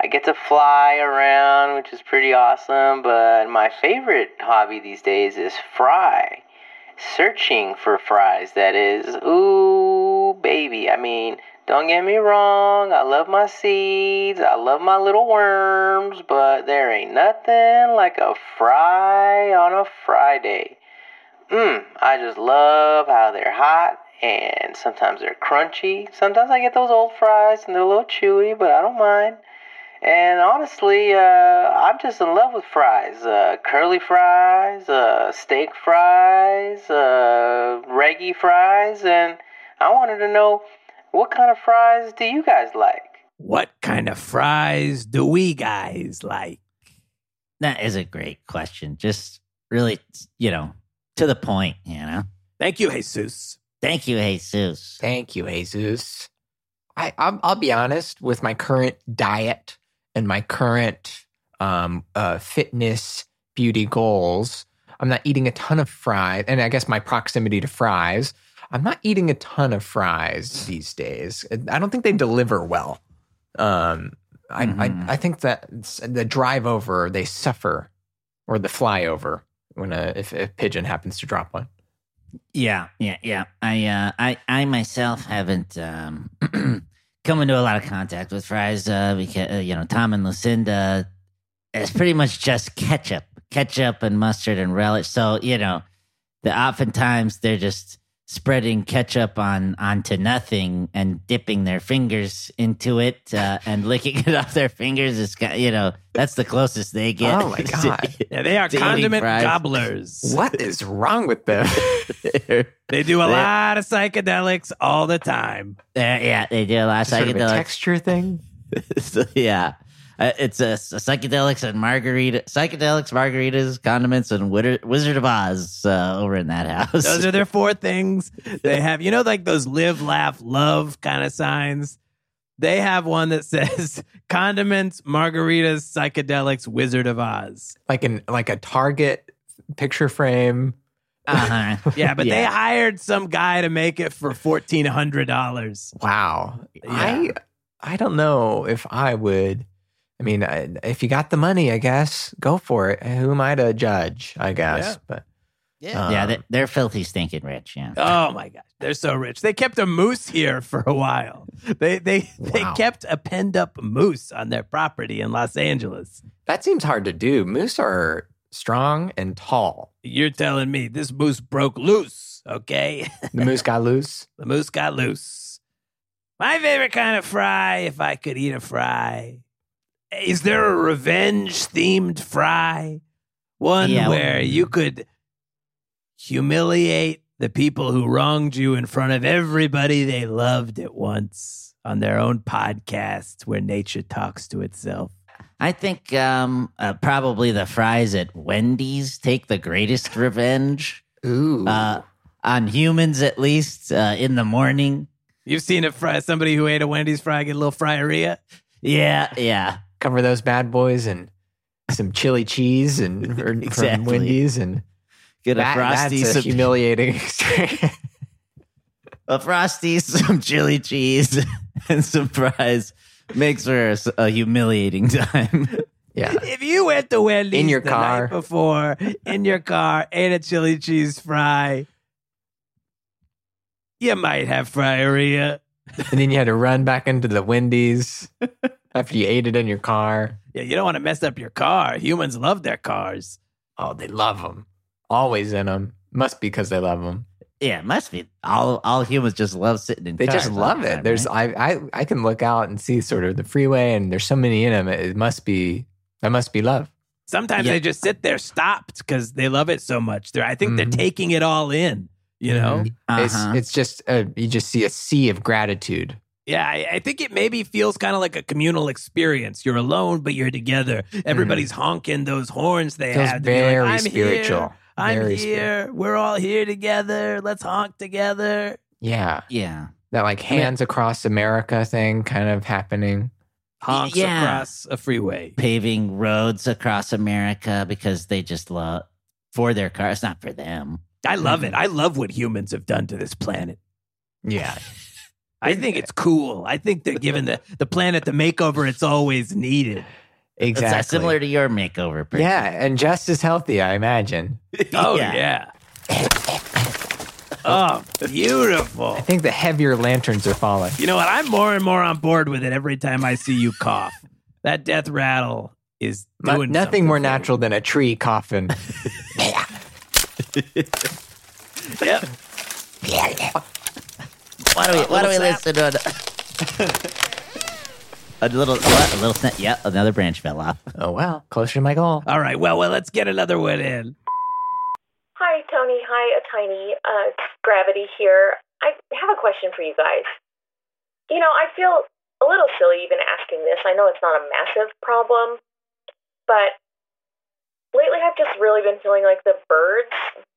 I get to fly around, which is pretty awesome. But my favorite hobby these days is fry, searching for fries. That is, ooh, baby. I mean, don't get me wrong. I love my seeds. I love my little worms, but there ain't nothing like a fry on a Friday. Mmm, I just love how they're hot and sometimes they're crunchy. Sometimes I get those old fries and they're a little chewy, but I don't mind. And honestly, uh, I'm just in love with fries. Uh, curly fries, uh, steak fries, uh, reggae fries, and I wanted to know what kind of fries do you guys like? What kind of fries do we guys like? That is a great question. Just really, you know, to the point, you know. Thank you, Jesus. Thank you, Jesus. Thank you, Jesus. I I'll, I'll be honest with my current diet and my current um, uh, fitness beauty goals. I'm not eating a ton of fries, and I guess my proximity to fries. I'm not eating a ton of fries these days. I don't think they deliver well. Um, I, Mhm. I I think that the drive over they suffer, or the flyover when a if a pigeon happens to drop one. Yeah, yeah, yeah. I, uh, I, I myself haven't um, come into a lot of contact with fries uh, because uh, you know Tom and Lucinda. It's pretty much just ketchup, ketchup and mustard and relish. So you know, the oftentimes they're just spreading ketchup on onto nothing and dipping their fingers into it uh, and licking it off their fingers is ki- you know that's the closest they get. Oh, my God. Yeah, they are condiment gobblers. What is wrong with them? They do a They- lot of psychedelics all the time. They're- yeah, they do a lot of sort of a psychedelics. texture thing. So, yeah. Uh, it's a, a psychedelics and margarita, psychedelics, margaritas, condiments, and Wizard, Wizard of Oz uh, over in that house. Those are their four things. They have, you know, like those live, laugh, love kind of signs. They have one that says condiments, margaritas, psychedelics, Wizard of Oz. Like an like a Target picture frame. uh-huh. Yeah, but they hired some guy to make it for fourteen hundred dollars. Wow. Yeah. I I don't know if I would. I mean, I, if you got the money, I guess go for it. Who am I to judge? I guess, Yeah. but yeah, Um, they, they're filthy, stinking rich. Yeah. Oh my gosh, they're so rich. They kept a moose here for a while. They they they kept a penned up moose on their property in Los Angeles. that seems hard to do. Moose are strong and tall. You're telling me this moose broke loose, okay? The moose got loose. The moose got loose. My favorite kind of fry, if I could eat a fry. Is there a revenge themed fry? One Yeah. where you could humiliate the people who wronged you in front of everybody they loved at once on their own podcast where nature talks to itself. I think um, uh, probably the fries at Wendy's take the greatest revenge Ooh. uh, on humans, at least uh, in the morning. You've seen a fry, somebody who ate a Wendy's fry get a little fryeria? Yeah, yeah. Cover those bad boys and some chili cheese and or- Exactly. from Wendy's and Get a that, frosty, that's a some, humiliating experience. a frosty, some chili cheese, and some fries makes for a humiliating time. yeah. If you went to Wendy's In your the car. night before, in your car, ate a chili cheese fry, you might have fryeria. And then you had to run back into the Wendy's after you ate it in your car. Yeah, you don't want to mess up your car. Humans love their cars. Oh, they love them. Always in them. Must be because they love them. yeah, it must be. All all humans just love sitting in. They just cars all love the it. time, There's right? I, I I can look out and see sort of the freeway, and there's so many in them. It must be that must be love. Sometimes Yeah. they just sit there stopped because they love it so much. They're, I think they're Mhm. taking it all in, you know? Mhm. Uh-huh. It's it's just uh you just see a sea of gratitude. Yeah, I, I think it maybe feels kind of like a communal experience. You're alone, but you're together. Everybody's honking those horns they. Feels have. to be like, very I'm spiritual. Here. I'm Very here. spiritual. We're all here together. Let's honk together. Yeah, yeah. that like mean- hands across America thing kind of happening. Honks Yeah. across a freeway. Paving roads across America because they just love for their cars, not for them. I love Mm-hmm. it. I love what humans have done to this planet. Yeah, I think it's cool. I think they're giving the, the planet the makeover it's always needed. Exactly. uh, similar to your makeover. Person. yeah, and just as healthy, I imagine. Oh, Yeah. yeah. oh, beautiful. I think the heavier lanterns are falling. You know what? I'm more and more on board with it every time I see you cough. That death rattle is Mu- doing nothing more natural than a tree coughing. Yep. Why do we? Why do we listen to a, a little? What? A little snap? Yeah, another branch fell off. oh well, closer to my goal. All right. Well, well, let's get another one in. Hi, Tony. Hi, a tiny uh, gravity here. I have a question for you guys. You know, I feel a little silly even asking this. I know it's not a massive problem, but lately I've just really been feeling like the birds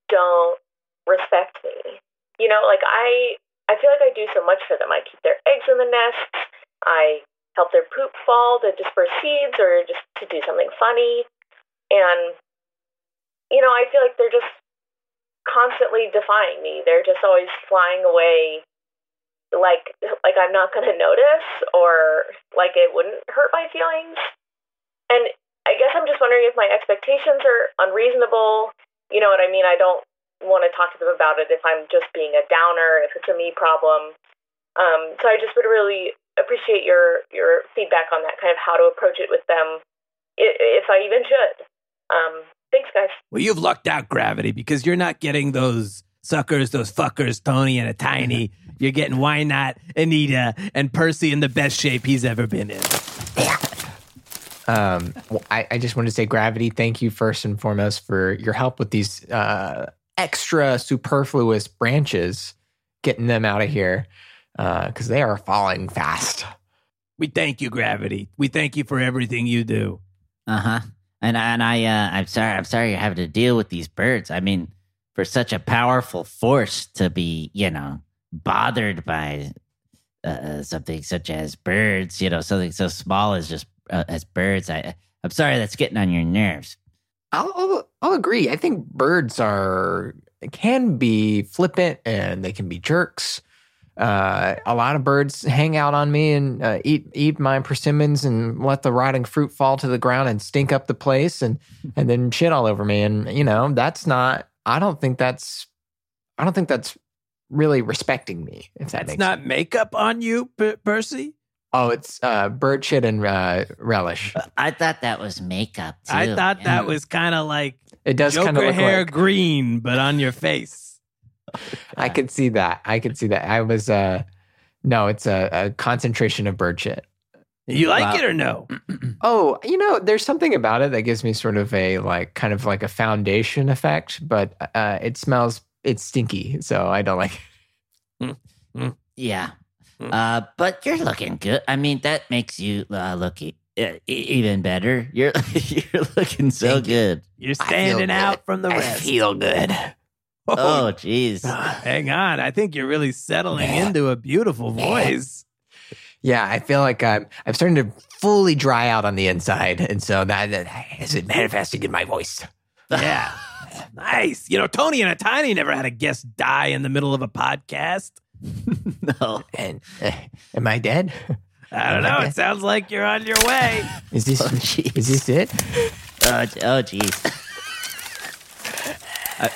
don't respect me. You know, like I I feel like I do so much for them. I keep their eggs in the nests. I help their poop fall to disperse seeds or just to do something funny. And you know, I feel like they're just constantly defying me. They're just always flying away like like I'm not going to notice or like it wouldn't hurt my feelings. And I guess I'm just wondering if my expectations are unreasonable. You know what I mean? I don't want to talk to them about it if I'm just being a downer, if it's a me problem. Um, so I just would really appreciate your your feedback on that, kind of how to approach it with them, if I even should. Um, thanks, guys. Well, you've lucked out, Gravity, because you're not getting those suckers, those fuckers, Tony and a tiny. You're getting why not Anita and Percy in the best shape he's ever been in. Um, well, I, I just want to say, Gravity, thank you first and foremost for your help with these uh, extra superfluous branches, getting them out of here because they are falling fast. We thank you, Gravity. We thank you for everything you do. Uh huh. And and I uh, I'm sorry I'm sorry you're having to deal with these birds. I mean, for such a powerful force to be you know bothered by uh, something such as birds, you know, something so small as just uh, as birds. I I'm sorry that's getting on your nerves. I'll, I'll, I'll agree. I think birds are can be flippant and they can be jerks. Uh, a lot of birds hang out on me and uh, eat eat my persimmons and let the rotting fruit fall to the ground and stink up the place and and then shit all over me. And you know that's not. I don't think that's. I don't think that's really respecting me. If that It's makes not makeup on you, Percy. Oh, it's uh, bird shit and uh, relish. I thought that was makeup too. I thought yeah. that was kind of like It does kind of look hair like. green, but on your face. I could see that. I could see that. I was. uh No, it's a, a concentration of bird shit. You like Wow. it or no? Oh, you know, there's something about it that gives me sort of a like kind of like a foundation effect, but uh, it smells it's stinky, so I don't like. Yeah. Hmm. Uh, but you're looking good. I mean, that makes you uh, look e- even better. You're you're looking so Thank good. You're I feel standing good. out from the rest. I feel good. Oh, jeez. hang on. I think you're really settling into a beautiful voice. Yeah, I feel like I'm I'm starting to fully dry out on the inside, and so that, that is it manifesting in my voice. Yeah. nice. You know, Tony and a Tiny never had a guest die in the middle of a podcast. no. And uh, am I dead? I don't know. It sounds like you're on your way. Is this Oh, is this it? Oh, oh, jeez. I-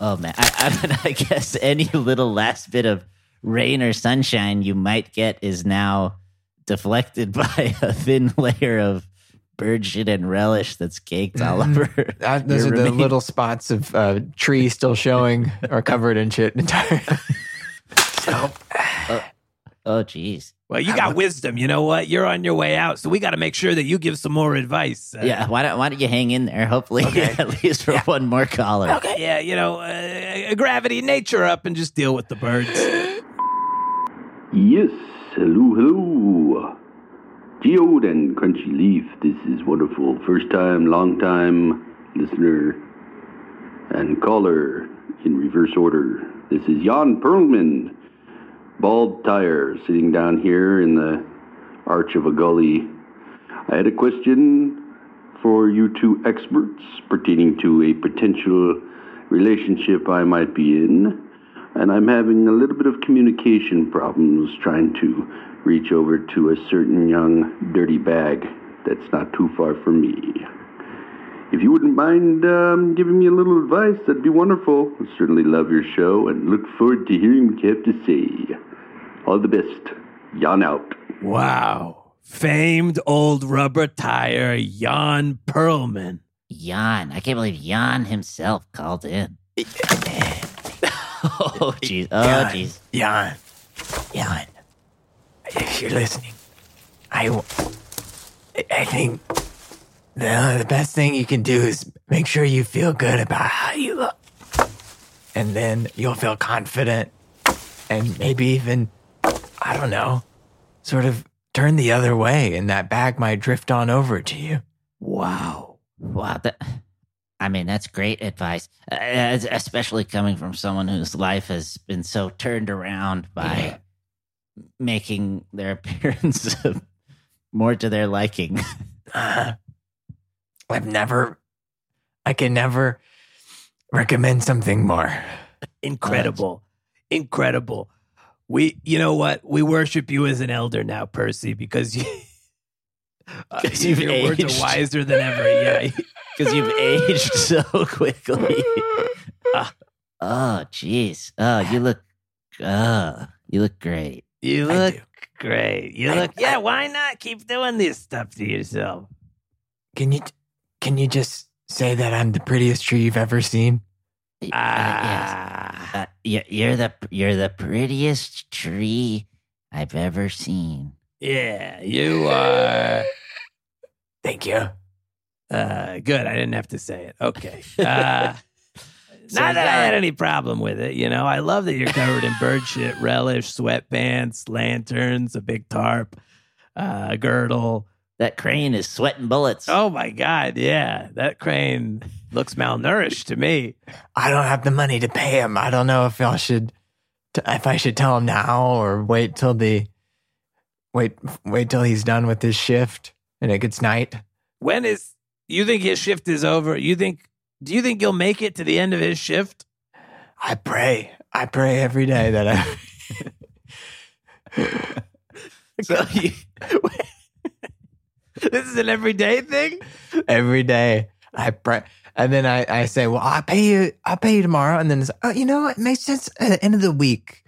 oh man, I, I, mean, I guess any little last bit of rain or sunshine you might get is now deflected by a thin layer of bird shit and relish that's caked all Mm. over. Uh, those your are the little spots of uh, tree still showing or covered in shit entirely. So, Oh, jeez. Well, you got wisdom. You know what? You're on your way out. So we got to make sure that you give some more advice. Uh, Yeah, why don't why don't you hang in there? Hopefully, at least for one more caller. Okay. Yeah, you know, uh, gravity, nature up, and just deal with the birds. Yes, hello, hello. Geode and Crunchy Leaf, this is wonderful. First time, long time listener and caller in reverse order. This is Jan Perlman, bald tire, sitting down here in the arch of a gully. I had a question for you two experts pertaining to a potential relationship I might be in and I'm having a little bit of communication problems trying to reach over to a certain young dirty bag that's not too far from me. If you wouldn't mind um, giving me a little advice, that'd be wonderful. I certainly love your show and look forward to hearing what you have to say. All the best. Jan out. Wow. Famed old rubber tire, Jan Perlman. Jan, I can't believe Jan himself called in. oh, jeez. Oh, Jan, jeez. Jan, Jan, if you're listening, I, I think the, the best thing you can do is make sure you feel good about how you look. And then you'll feel confident and maybe even, I don't know, sort of turn the other way and that bag might drift on over to you. Wow. Wow. That, I mean, that's great advice, uh, especially coming from someone whose life has been so turned around by making their appearance more to their liking. Uh, I've never, I can never recommend something more. Incredible. Incredible. We, you know what? We worship you as an elder now, Percy, because you, uh, 'Cause you've your words are wiser than ever. Yeah. Because you've aged so quickly. oh, jeez. Oh, you look, oh, you look great. You look great. You I- look, yeah, why not keep doing this stuff to yourself? Can you, can you just say that I'm the prettiest tree you've ever seen? Uh, yes. Ah. Uh, you- you're the you're the prettiest tree I've ever seen. Yeah, you are. Thank you. Uh, good. I didn't have to say it. Okay. Uh, So not that I had any problem with it. You know, I love that you're covered in bird shit, relish, sweatpants, lanterns, a big tarp, uh, a girdle. That crane is sweating bullets. Oh my God. Yeah. That crane looks malnourished to me. I don't have the money to pay him. I don't know if y'all should, if I should tell him now or wait till the, wait, wait till he's done with his shift and it gets night. When is, you think his shift is over? You think, do you think you'll make it to the end of his shift? I pray. I pray every day that I. So you, this is an everyday thing? every day I pray. And then I, I say, well, I'll pay you, I'll pay you tomorrow. And then it's, oh, you know? It makes sense at the end of the week.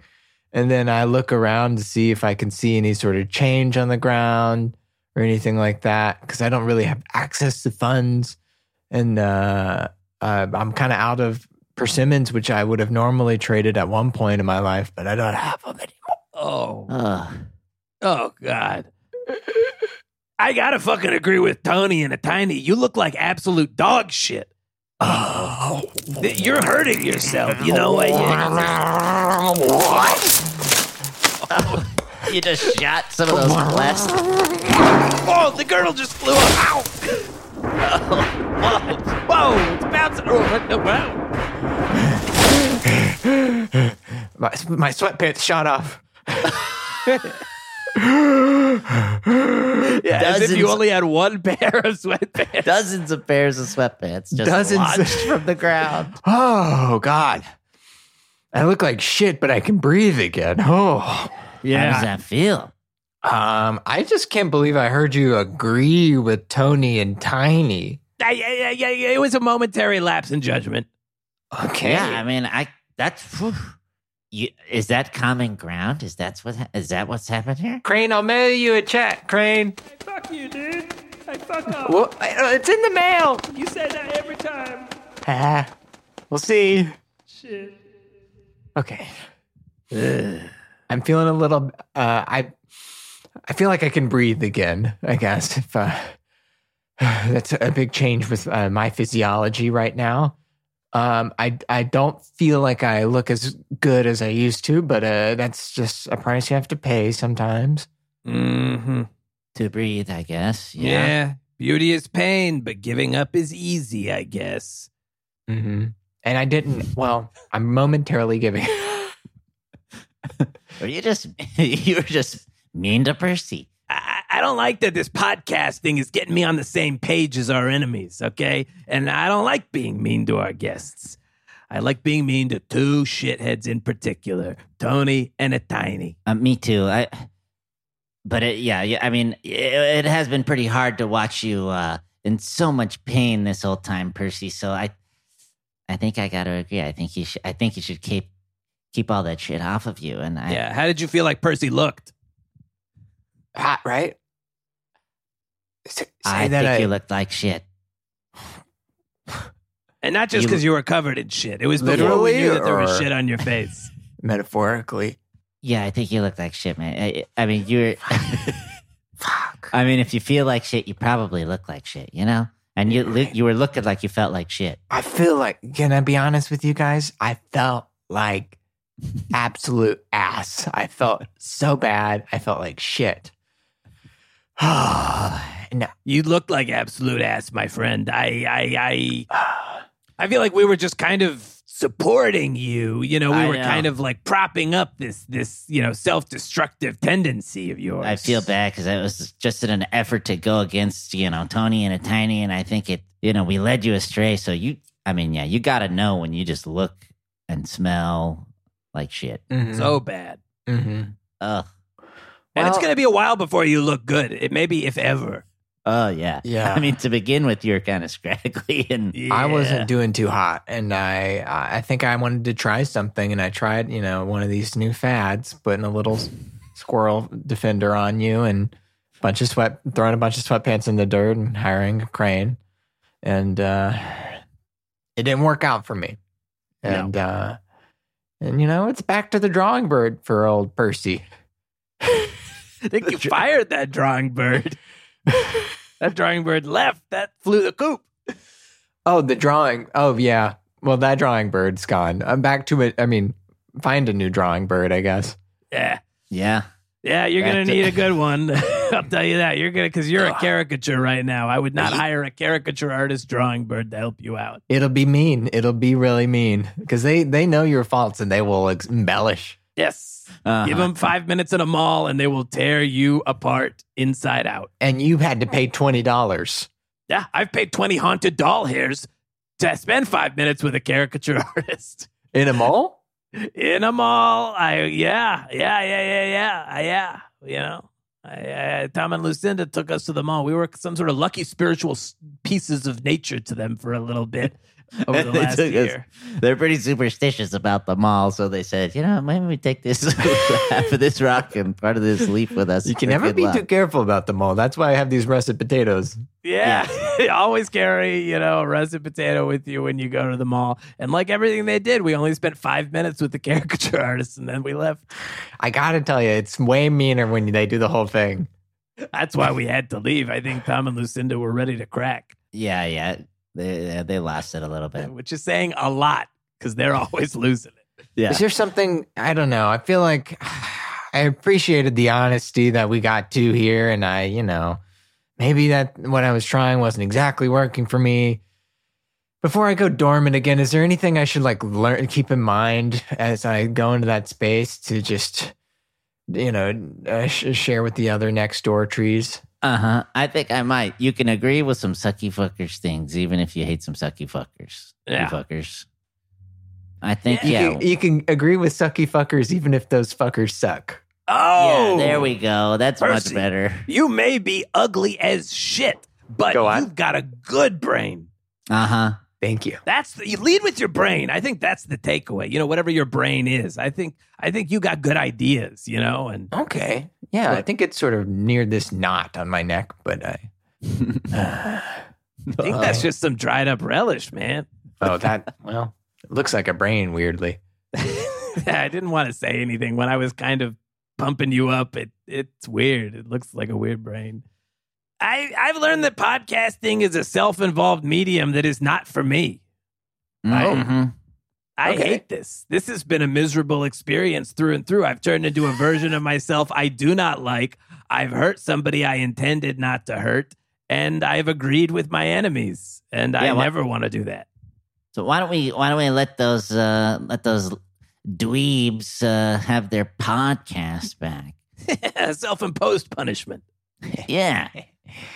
And then I look around to see if I can see any sort of change on the ground or anything like that. Cause I don't really have access to funds. And, uh, uh I'm kind of out of persimmons, which I would have normally traded at one point in my life, but I don't have them anymore. Oh, Ugh. oh God. I gotta fucking agree with Tony and a tiny. You look like absolute dog shit. Oh, You're hurting yourself. You know what? You just shot some of those blessed. Oh, the girdle just flew up. Ow! Whoa! Whoa! It's bouncing. Oh, the- wow. my, my sweatpants shot off. Yeah, as if you only had one pair of sweatpants. Dozens of pairs of sweatpants just Dozens. launched from the ground. Oh God. I look like shit, but I can breathe again. Oh. Yeah. How does that feel? Um, I just can't believe I heard you agree with Tony and Tiny. I- I- I- I- it was a momentary lapse in judgment. Okay. Yeah, I mean, I that's whew. You, is that common ground? Is that what is that what's happened here? Crane, I'll mail you a check, Crane. I Fuck you, dude. I fuck up. Well, I- uh, it's in the mail. You say that every time. Ah, we'll see. Shit. Okay. I'm feeling a little. Uh, I, I feel like I can breathe again. I guess if uh, that's a big change with uh, my physiology right now. Um, I I don't feel like I look as good as I used to, but uh, that's just a price you have to pay sometimes. Mm-hmm. To breathe, I guess. Yeah. Yeah. Beauty is pain, but giving up is easy, I guess. Mm-hmm. And I didn't. Well, I'm momentarily giving. Or you just you were just mean to Percy. I, don't like that this podcast thing is getting me on the same page as our enemies, okay? And I don't like being mean to our guests. I like being mean to two shitheads in particular, Tony and a Tiny. Uh, me too. I. But it, yeah, yeah. I mean, it, it has been pretty hard to watch you uh, in so much pain this whole time, Percy. So I, I think I got to agree. I think you should. I think you should keep keep all that shit off of you. And I, Yeah, how did you feel like Percy looked? Hot, right? Say, say I that think I, you looked like shit. And not just because you were covered in shit. It was before we Literally, knew that there was shit on your face. metaphorically. Yeah, I think you look like shit, man. I, I mean, you're. I mean, if you feel like shit, you probably look like shit, you know. And you look- you were looking like you felt like shit. I feel like, can I be honest with you guys? I felt like absolute ass. I felt so bad. I felt like shit. no. You looked like absolute ass, my friend. I I I I feel like we were just kind of supporting you. You know, we I were know. kind of like propping up this this, you know, self-destructive tendency of yours. I feel bad because it was just in an effort to go against, you know, Tony and a tiny, and I think it, you know, we led you astray. So you, I mean, yeah, you got to know when you just look and smell like shit. Mhm. So bad. Mhm. Ugh. And it's going to be a while before you look good. It maybe if ever. Oh yeah, Yeah. I mean, to begin with, you're kind of scraggly, and I wasn't doing too hot, and I I think I wanted to try something, and I tried you know one of these new fads, putting a little squirrel defender on you, and bunch of sweat, throwing a bunch of sweatpants in the dirt, and hiring a crane, and uh, it didn't work out for me. And uh and you know, it's back to the drawing board for old Percy. I think you fired that drawing bird. that drawing bird left. That flew the coop. Oh, the drawing. Oh, yeah. Well, that drawing bird's gone. I'm back to it. I mean, find a new drawing bird, I guess. Yeah. Yeah. Yeah, you're gonna to- need a good one. I'll tell you that. You're gonna because you're a caricature right now. I would not hire a caricature artist drawing bird to help you out. It'll be mean. It'll be really mean because they they know your faults and they will ex- embellish. Yes. Uh-huh. Give them five minutes in a mall and they will tear you apart inside out. And you had to pay twenty dollars. Yeah, I've paid 20 haunted doll hairs to spend five minutes with a caricature artist. In a mall? in a mall. I yeah, yeah, yeah, yeah, yeah, I- yeah. You know, I, I, Tom and Lucinda took us to the mall. We were some sort of lucky spiritual pieces of nature to them for a little bit over the They last took us- year. They're pretty superstitious about the mall, so they said, you know, maybe we take this half of this rock and part of this leaf with us. You can never be luck. too careful about the mall. That's why I have these russet potatoes. Yeah, always carry you know a russet potato with you when you go to the mall. And like everything they did, we only spent five minutes with the caricature artist, and then we left. I gotta tell you, it's way meaner when they do the whole thing. That's why we had to leave. I think Tom and Lucinda were ready to crack, Yeah, yeah. They they lost it a little bit. which is saying a lot because they're always losing it. Yeah. Is there something I don't know? I feel like I appreciated the honesty that we got to here, and I, you know, maybe that what I was trying wasn't exactly working for me. Before I go dormant again, is there anything I should like learn, keep in mind as I go into that space to just, you know, uh, sh- share with the other next door trees? Uh huh. I think I might. You can agree with some sucky fuckers things, even if you hate some sucky fuckers. You Yeah. fuckers. I think You yeah. can, you can agree with sucky fuckers even if those fuckers suck. Oh, Yeah, there we go. That's Percy. much better. You may be ugly as shit, but Go you've got a good brain. Uh huh. Thank you. That's the, you lead with your brain. I think that's the takeaway. You know, whatever your brain is, I think I think you got good ideas. You know, and Okay. Yeah, I think it's sort of near this knot on my neck, but I. I think that's just some dried up relish, man. Oh, that well, it looks like a brain. Weirdly, I didn't want to say anything when I was kind of pumping you up. It it's weird. It looks like a weird brain. I I've learned that podcasting is a self involved medium that is not for me. Mhm. I Okay. hate this. This has been a miserable experience through and through. I've turned into a version of myself I do not like. I've hurt somebody I intended not to hurt, and I've agreed with my enemies. And I Yeah, never want to do that. So why don't we why don't we let those uh let those dweebs uh have their podcast back? Self imposed punishment. Yeah.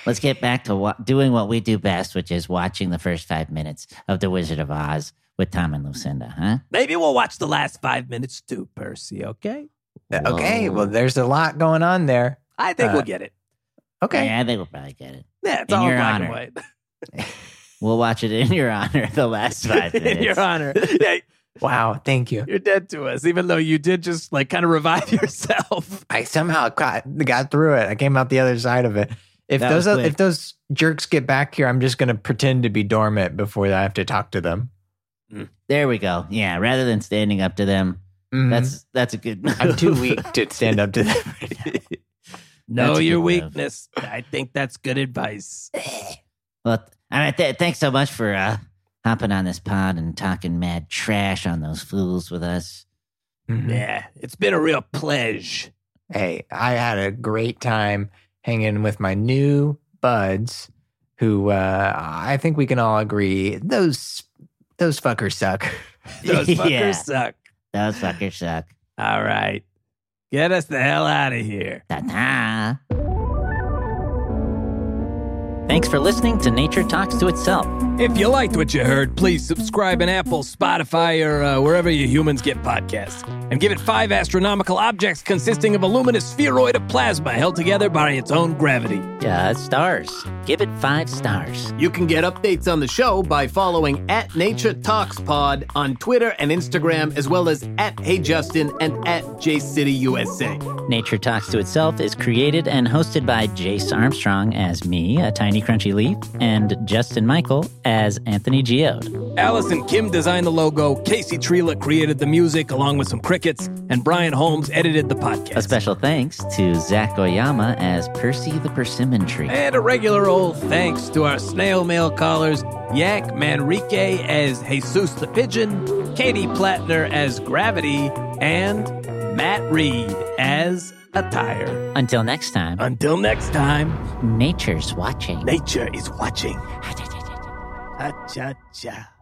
Let's get back to what, doing what we do best, which is watching the first five minutes of The Wizard of Oz with Tom and Lucinda, huh? Maybe we'll watch the last five minutes too, Percy, okay? okay. Well, there's a lot going on there. I think Uh, we'll get it. Okay. Yeah, I think we'll probably get it. Yeah, it's in all your black honor. and white. We'll watch it in your honor the last five minutes. In your honor. Yeah, Wow. Thank you. you're dead to us, even though you did just like kind of revive yourself. I somehow got, got through it. I came out the other side of it. If That those quick. if those jerks get back here, I'm just going to pretend to be dormant before I have to talk to them. There we go. Yeah, rather than standing up to them, Mhm. that's that's a good. I'm too weak to stand up to them. Know That's a your good move. weakness. I think that's good advice. Well, all right. Th- thanks so much for uh, hopping on this pod and talking mad trash on those fools with us. Mhm. Yeah, it's been a real pleasure. Hey, I had a great time hanging with my new buds, who uh, I think we can all agree those those fuckers suck. Those fuckers Yeah. suck. Those fuckers suck. All right. Get us the hell out of here. Ta ta. Thanks for listening to Nature Talks to Itself. If you liked what you heard, please subscribe in Apple, Spotify, or uh, wherever you humans get podcasts. And give it five astronomical objects consisting of a luminous spheroid of plasma held together by its own gravity. Uh, stars. Give it five stars. You can get updates on the show by following at Nature Talks Pod on Twitter and Instagram, as well as at Hey Justin and at JCityUSA. Nature Talks to Itself is created and hosted by Jace Armstrong as me, a tiny Tiny Crunchy Leaf, and Justin Michael as Anthony Geode. Allison Kim designed the logo, Casey Trela created the music along with some crickets, and Brian Holmes edited the podcast. A special thanks to Zach Oyama as Percy the Persimmon Tree. And a regular old thanks to our snail mail callers, Yak Manrique as Jesus the Pigeon, Katie Plattner as Gravity, and Matt Reed as Attire. Until next time, Until next time, nature's watching. nature is watching. Ha cha cha.